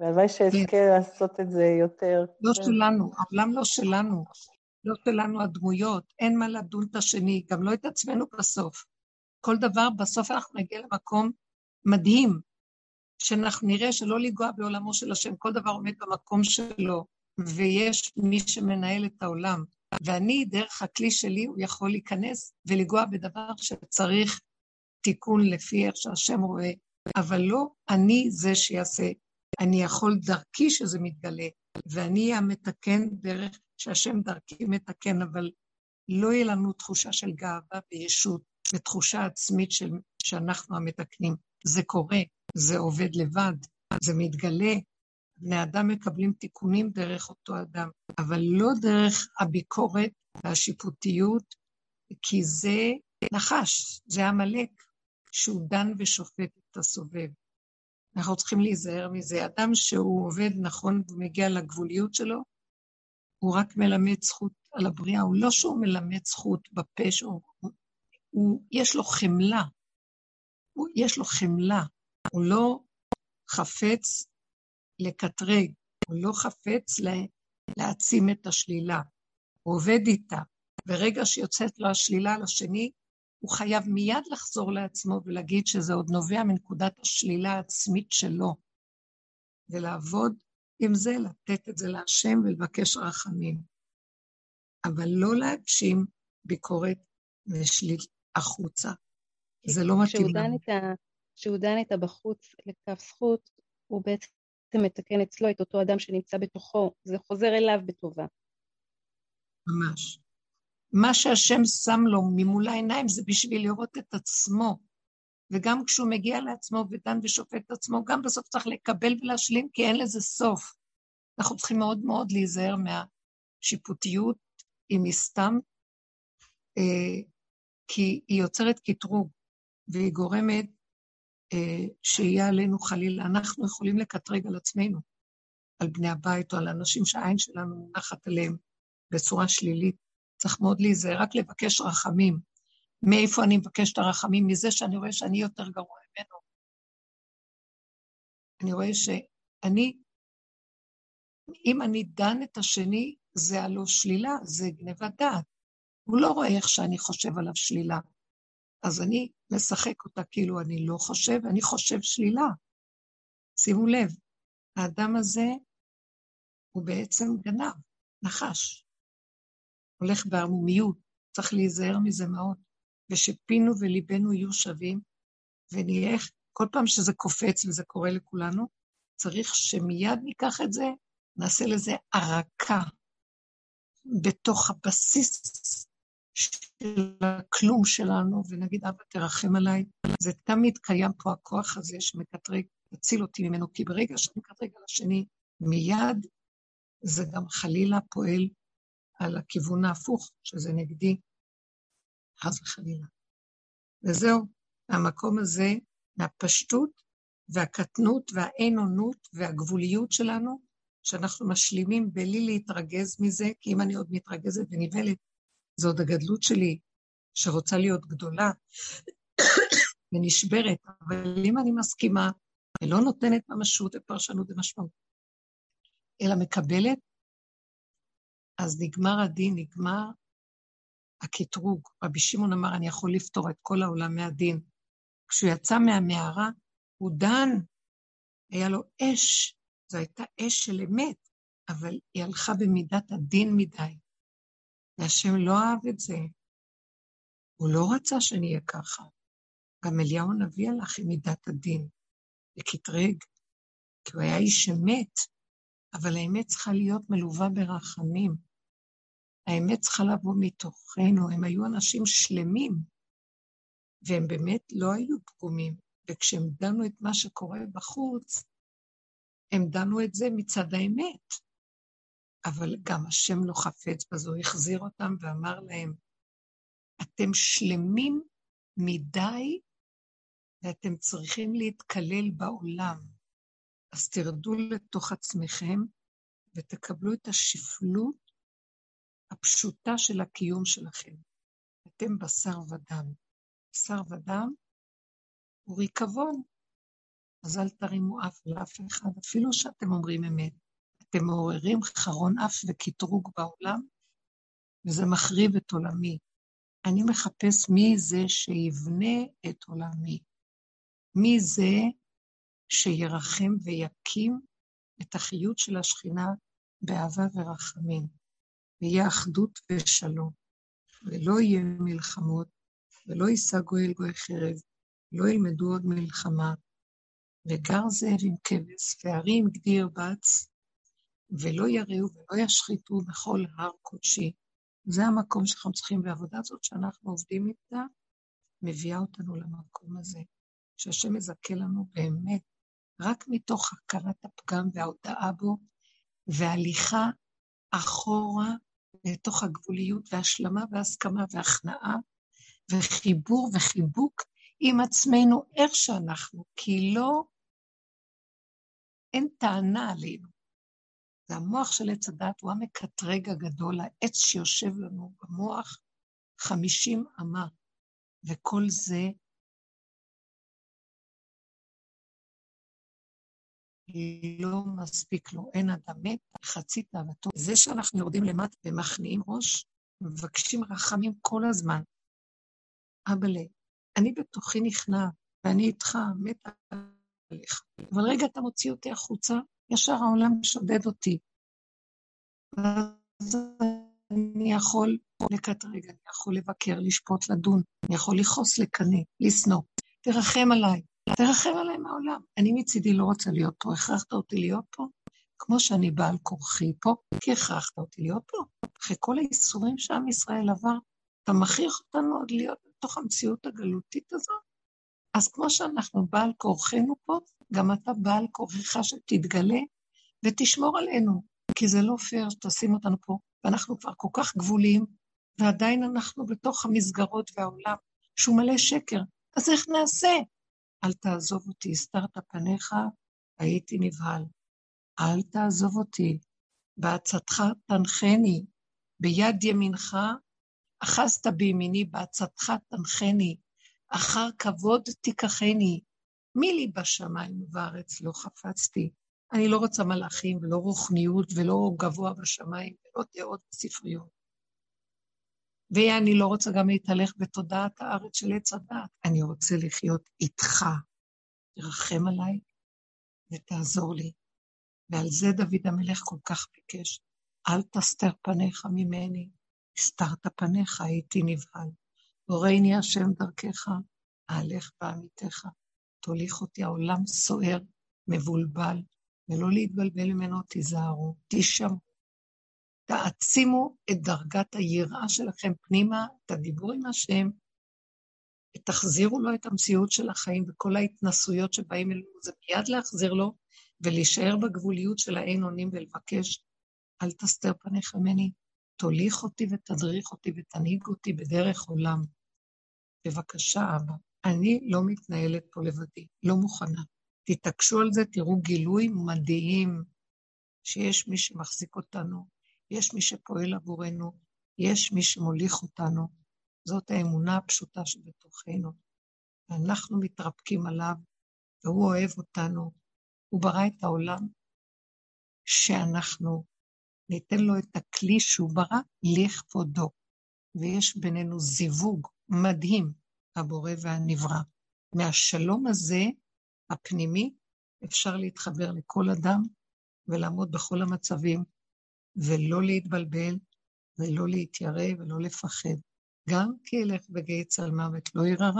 והלוואי שאזכה כן. לעשות את זה יותר.
לא כן. שלנו, העולם לא שלנו. לא שלנו הדמויות, אין מה לדון את השני, גם לא את עצמנו בסוף. כל דבר, בסוף אנחנו נגיע למקום מדהים, שאנחנו נראה שלא לנגוע בעולמו של השם, כל דבר עומד במקום שלו, ויש מי שמנהל את העולם. ואני, דרך הכלי שלי, הוא יכול להיכנס ולגוע בדבר שצריך תיקון לפי איך שהשם רואה, אבל לא אני זה שיעשה. אני יכול דרכי שזה מתגלה, ואני המתקן דרך שהשם דרכי מתקן, אבל לא יהיה לנו תחושה של גאווה וישות ותחושה עצמית של, שאנחנו המתקנים. זה קורה, זה עובד לבד, זה מתגלה. בני אדם מקבלים תיקונים דרך אותו אדם, אבל לא דרך הביקורת והשיפוטיות, כי זה נחש, זה עמלק, שהוא דן ושופט את הסובב. אנחנו צריכים להיזהר מזה. אדם שהוא עובד נכון ומגיע לגבוליות שלו, הוא רק מלמד זכות על הבריאה, הוא לא שהוא מלמד זכות בפה, שהוא, הוא, יש לו חמלה, הוא, יש לו חמלה, הוא לא חפץ לקטרג, הוא לא חפץ לה, להעצים את השלילה, הוא עובד איתה. ברגע שיוצאת לו השלילה לשני, הוא חייב מיד לחזור לעצמו ולהגיד שזה עוד נובע מנקודת השלילה העצמית שלו, ולעבוד עם זה, לתת את זה להשם ולבקש רחמים. אבל לא להגשים ביקורת ושליל החוצה. זה לא מתאים לנו.
כשהוא דן איתה בחוץ לכף זכות, הוא בעצם מתקן אצלו את אותו אדם שנמצא בתוכו, זה חוזר אליו בטובה.
ממש. מה שהשם שם לו ממול העיניים זה בשביל לראות את עצמו. וגם כשהוא מגיע לעצמו ודן ושופט את עצמו, גם בסוף צריך לקבל ולהשלים, כי אין לזה סוף. אנחנו צריכים מאוד מאוד להיזהר מהשיפוטיות, אם היא סתם, אה, כי היא יוצרת קטרוג, והיא גורמת אה, שיהיה עלינו חלילה. אנחנו יכולים לקטרג על עצמנו, על בני הבית או על אנשים שהעין שלנו מונחת עליהם בצורה שלילית. צריך מאוד להיזהר, רק לבקש רחמים. מאיפה אני מבקש את הרחמים? מזה שאני רואה שאני יותר גרוע ממנו. אני רואה שאני, אם אני דן את השני, זה הלא שלילה, זה גנבת דעת. הוא לא רואה איך שאני חושב עליו שלילה. אז אני משחק אותה כאילו אני לא חושב, אני חושב שלילה. שימו לב, האדם הזה הוא בעצם גנב, נחש. הולך בערמומיות, צריך להיזהר מזה מאוד. ושפינו וליבנו יהיו שווים, ונהיה, כל פעם שזה קופץ וזה קורה לכולנו, צריך שמיד ניקח את זה, נעשה לזה ערקה בתוך הבסיס של הכלום שלנו, ונגיד, אבא, תרחם עליי. זה תמיד קיים פה הכוח הזה שמקטרג, תציל אותי ממנו, כי ברגע שאני מקטרג על השני, מיד זה גם חלילה פועל על הכיוון ההפוך, שזה נגדי, חס וחלילה. וזהו, מהמקום הזה, מהפשטות והקטנות והאין-אונות והגבוליות שלנו, שאנחנו משלימים בלי להתרגז מזה, כי אם אני עוד מתרגזת ונבהלת, זו עוד הגדלות שלי, שרוצה להיות גדולה ונשברת, אבל אם אני מסכימה ולא נותנת ממשות ופרשנות ומשמעות, אלא מקבלת, אז נגמר הדין, נגמר הקטרוג. רבי שמעון אמר, אני יכול לפתור את כל העולם מהדין. כשהוא יצא מהמערה, הוא דן, היה לו אש, זו הייתה אש של אמת, אבל היא הלכה במידת הדין מדי. והשם לא אהב את זה. הוא לא רצה שנהיה ככה. גם אליהו הנביא הלך עם מידת הדין, וקטרג, כי הוא היה איש אמת, אבל האמת צריכה להיות מלווה ברחמים. האמת צריכה לבוא מתוכנו, הם היו אנשים שלמים, והם באמת לא היו פגומים. וכשהם דנו את מה שקורה בחוץ, הם דנו את זה מצד האמת. אבל גם השם לא חפץ בזו, החזיר אותם ואמר להם, אתם שלמים מדי ואתם צריכים להתקלל בעולם. אז תרדו לתוך עצמכם ותקבלו את השפלות הפשוטה של הקיום שלכם. אתם בשר ודם. בשר ודם הוא ריקבון, אז אל תרימו אף לאף אחד, אפילו שאתם אומרים אמת. אתם מעוררים חרון אף וקטרוג בעולם, וזה מחריב את עולמי. אני מחפש מי זה שיבנה את עולמי. מי זה שירחם ויקים את החיות של השכינה באהבה ורחמים, ויהיה אחדות ושלום, ולא יהיה מלחמות, ולא יישא גואל גוי חרב, לא ילמדו עוד מלחמה, וגר זאב עם כבש, וערים גדיר בץ, ולא יראו ולא ישחיתו בכל הר קודשי. זה המקום שאנחנו צריכים, והעבודה הזאת שאנחנו עובדים איתה, מביאה אותנו למקום הזה, שהשם מזכה לנו באמת, רק מתוך הכרת הפגם וההודאה בו, והליכה אחורה לתוך הגבוליות והשלמה והסכמה והכנעה, וחיבור וחיבוק עם עצמנו איך שאנחנו, כי לא, אין טענה עלינו. זה המוח של עץ הדת, הוא המקטרג הגדול, העץ שיושב לנו במוח חמישים אמה, וכל זה לא מספיק לו, אין אדם מת, חצי תאוותו. זה שאנחנו יורדים למטה ומכניעים ראש, מבקשים רחמים כל הזמן. אבאלה, אני בתוכי נכנע, ואני איתך, מתה עליך. אבל רגע אתה מוציא אותי החוצה, ישר העולם שודד אותי. אז אני יכול לקטרג, אני יכול לבקר, לשפוט, לדון, אני יכול לכעוס, לקנא, לשנוא. תרחם עליי, תרחם עליי מהעולם. אני מצידי לא רוצה להיות פה, הכרחת אותי להיות פה, כמו שאני בעל כורחי פה, כי הכרחת אותי להיות פה. אחרי כל הייסורים שעם ישראל עבר, אתה מכריח אותנו עוד להיות בתוך המציאות הגלותית הזאת? אז כמו שאנחנו בעל כורחנו פה, גם אתה בעל כורחך שתתגלה ותשמור עלינו, כי זה לא פייר שתשים אותנו פה, ואנחנו כבר כל כך גבוליים, ועדיין אנחנו בתוך המסגרות והעולם, שהוא מלא שקר. אז איך נעשה? אל תעזוב אותי, הסתרת פניך, הייתי נבהל. אל תעזוב אותי, בעצתך תנחני, ביד ימינך אחזת בימיני, בעצתך תנחני, אחר כבוד תיקחני. מי לי בשמיים ובארץ לא חפצתי. אני לא רוצה מלאכים ולא רוחניות ולא גבוה בשמיים ולא דעות ספריות. ואני לא רוצה גם להתהלך בתודעת הארץ של עץ הדת. אני רוצה לחיות איתך. תרחם עליי ותעזור לי. ועל זה דוד המלך כל כך ביקש. אל תסתר פניך ממני, הסתרת פניך, הייתי נבהל. הורני השם דרכך, אהלך בעמיתך. תוליך אותי, העולם סוער, מבולבל, ולא להתבלבל ממנו, תיזהרו, תשמעו. תעצימו את דרגת היראה שלכם פנימה, את הדיבור עם השם, ותחזירו לו את המציאות של החיים וכל ההתנסויות שבאים אלינו, זה מיד להחזיר לו ולהישאר בגבוליות של האין אונים ולבקש, אל תסתר פניך ממני, תוליך אותי ותדריך אותי ותנהיג אותי בדרך עולם. בבקשה, אבא, אני לא מתנהלת פה לבדי, לא מוכנה. תתעקשו על זה, תראו גילוי מדהים שיש מי שמחזיק אותנו, יש מי שפועל עבורנו, יש מי שמוליך אותנו. זאת האמונה הפשוטה שבתוכנו. ואנחנו מתרפקים עליו, והוא אוהב אותנו. הוא ברא את העולם שאנחנו ניתן לו את הכלי שהוא ברא לכבודו. ויש בינינו זיווג מדהים, הבורא והנברא. מהשלום הזה הפנימי, אפשר להתחבר לכל אדם ולעמוד בכל המצבים, ולא להתבלבל, ולא להתיירא ולא לפחד. גם כי ילך וגיא צל מוות לא ירא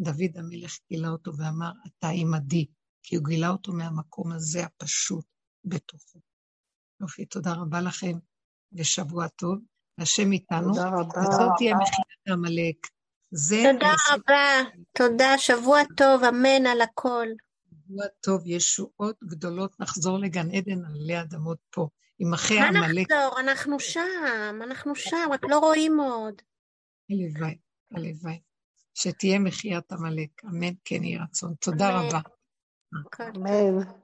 דוד המלך גילה אותו ואמר, אתה עמדי, כי הוא גילה אותו מהמקום הזה הפשוט בתוכו. יופי, תודה רבה לכם, ושבוע טוב. השם איתנו.
תודה רבה.
וזאת תהיה מחיית העמלק.
תודה רבה, תודה, שבוע טוב, אמן על הכל.
שבוע טוב, ישועות גדולות, נחזור לגן עדן עלי אדמות פה, עם אחי עמלק.
מה נחזור? אנחנו שם, אנחנו שם, רק לא רואים עוד.
הלוואי, הלוואי. שתהיה מחיית עמלק, אמן כן יהי רצון. תודה רבה.
אמן.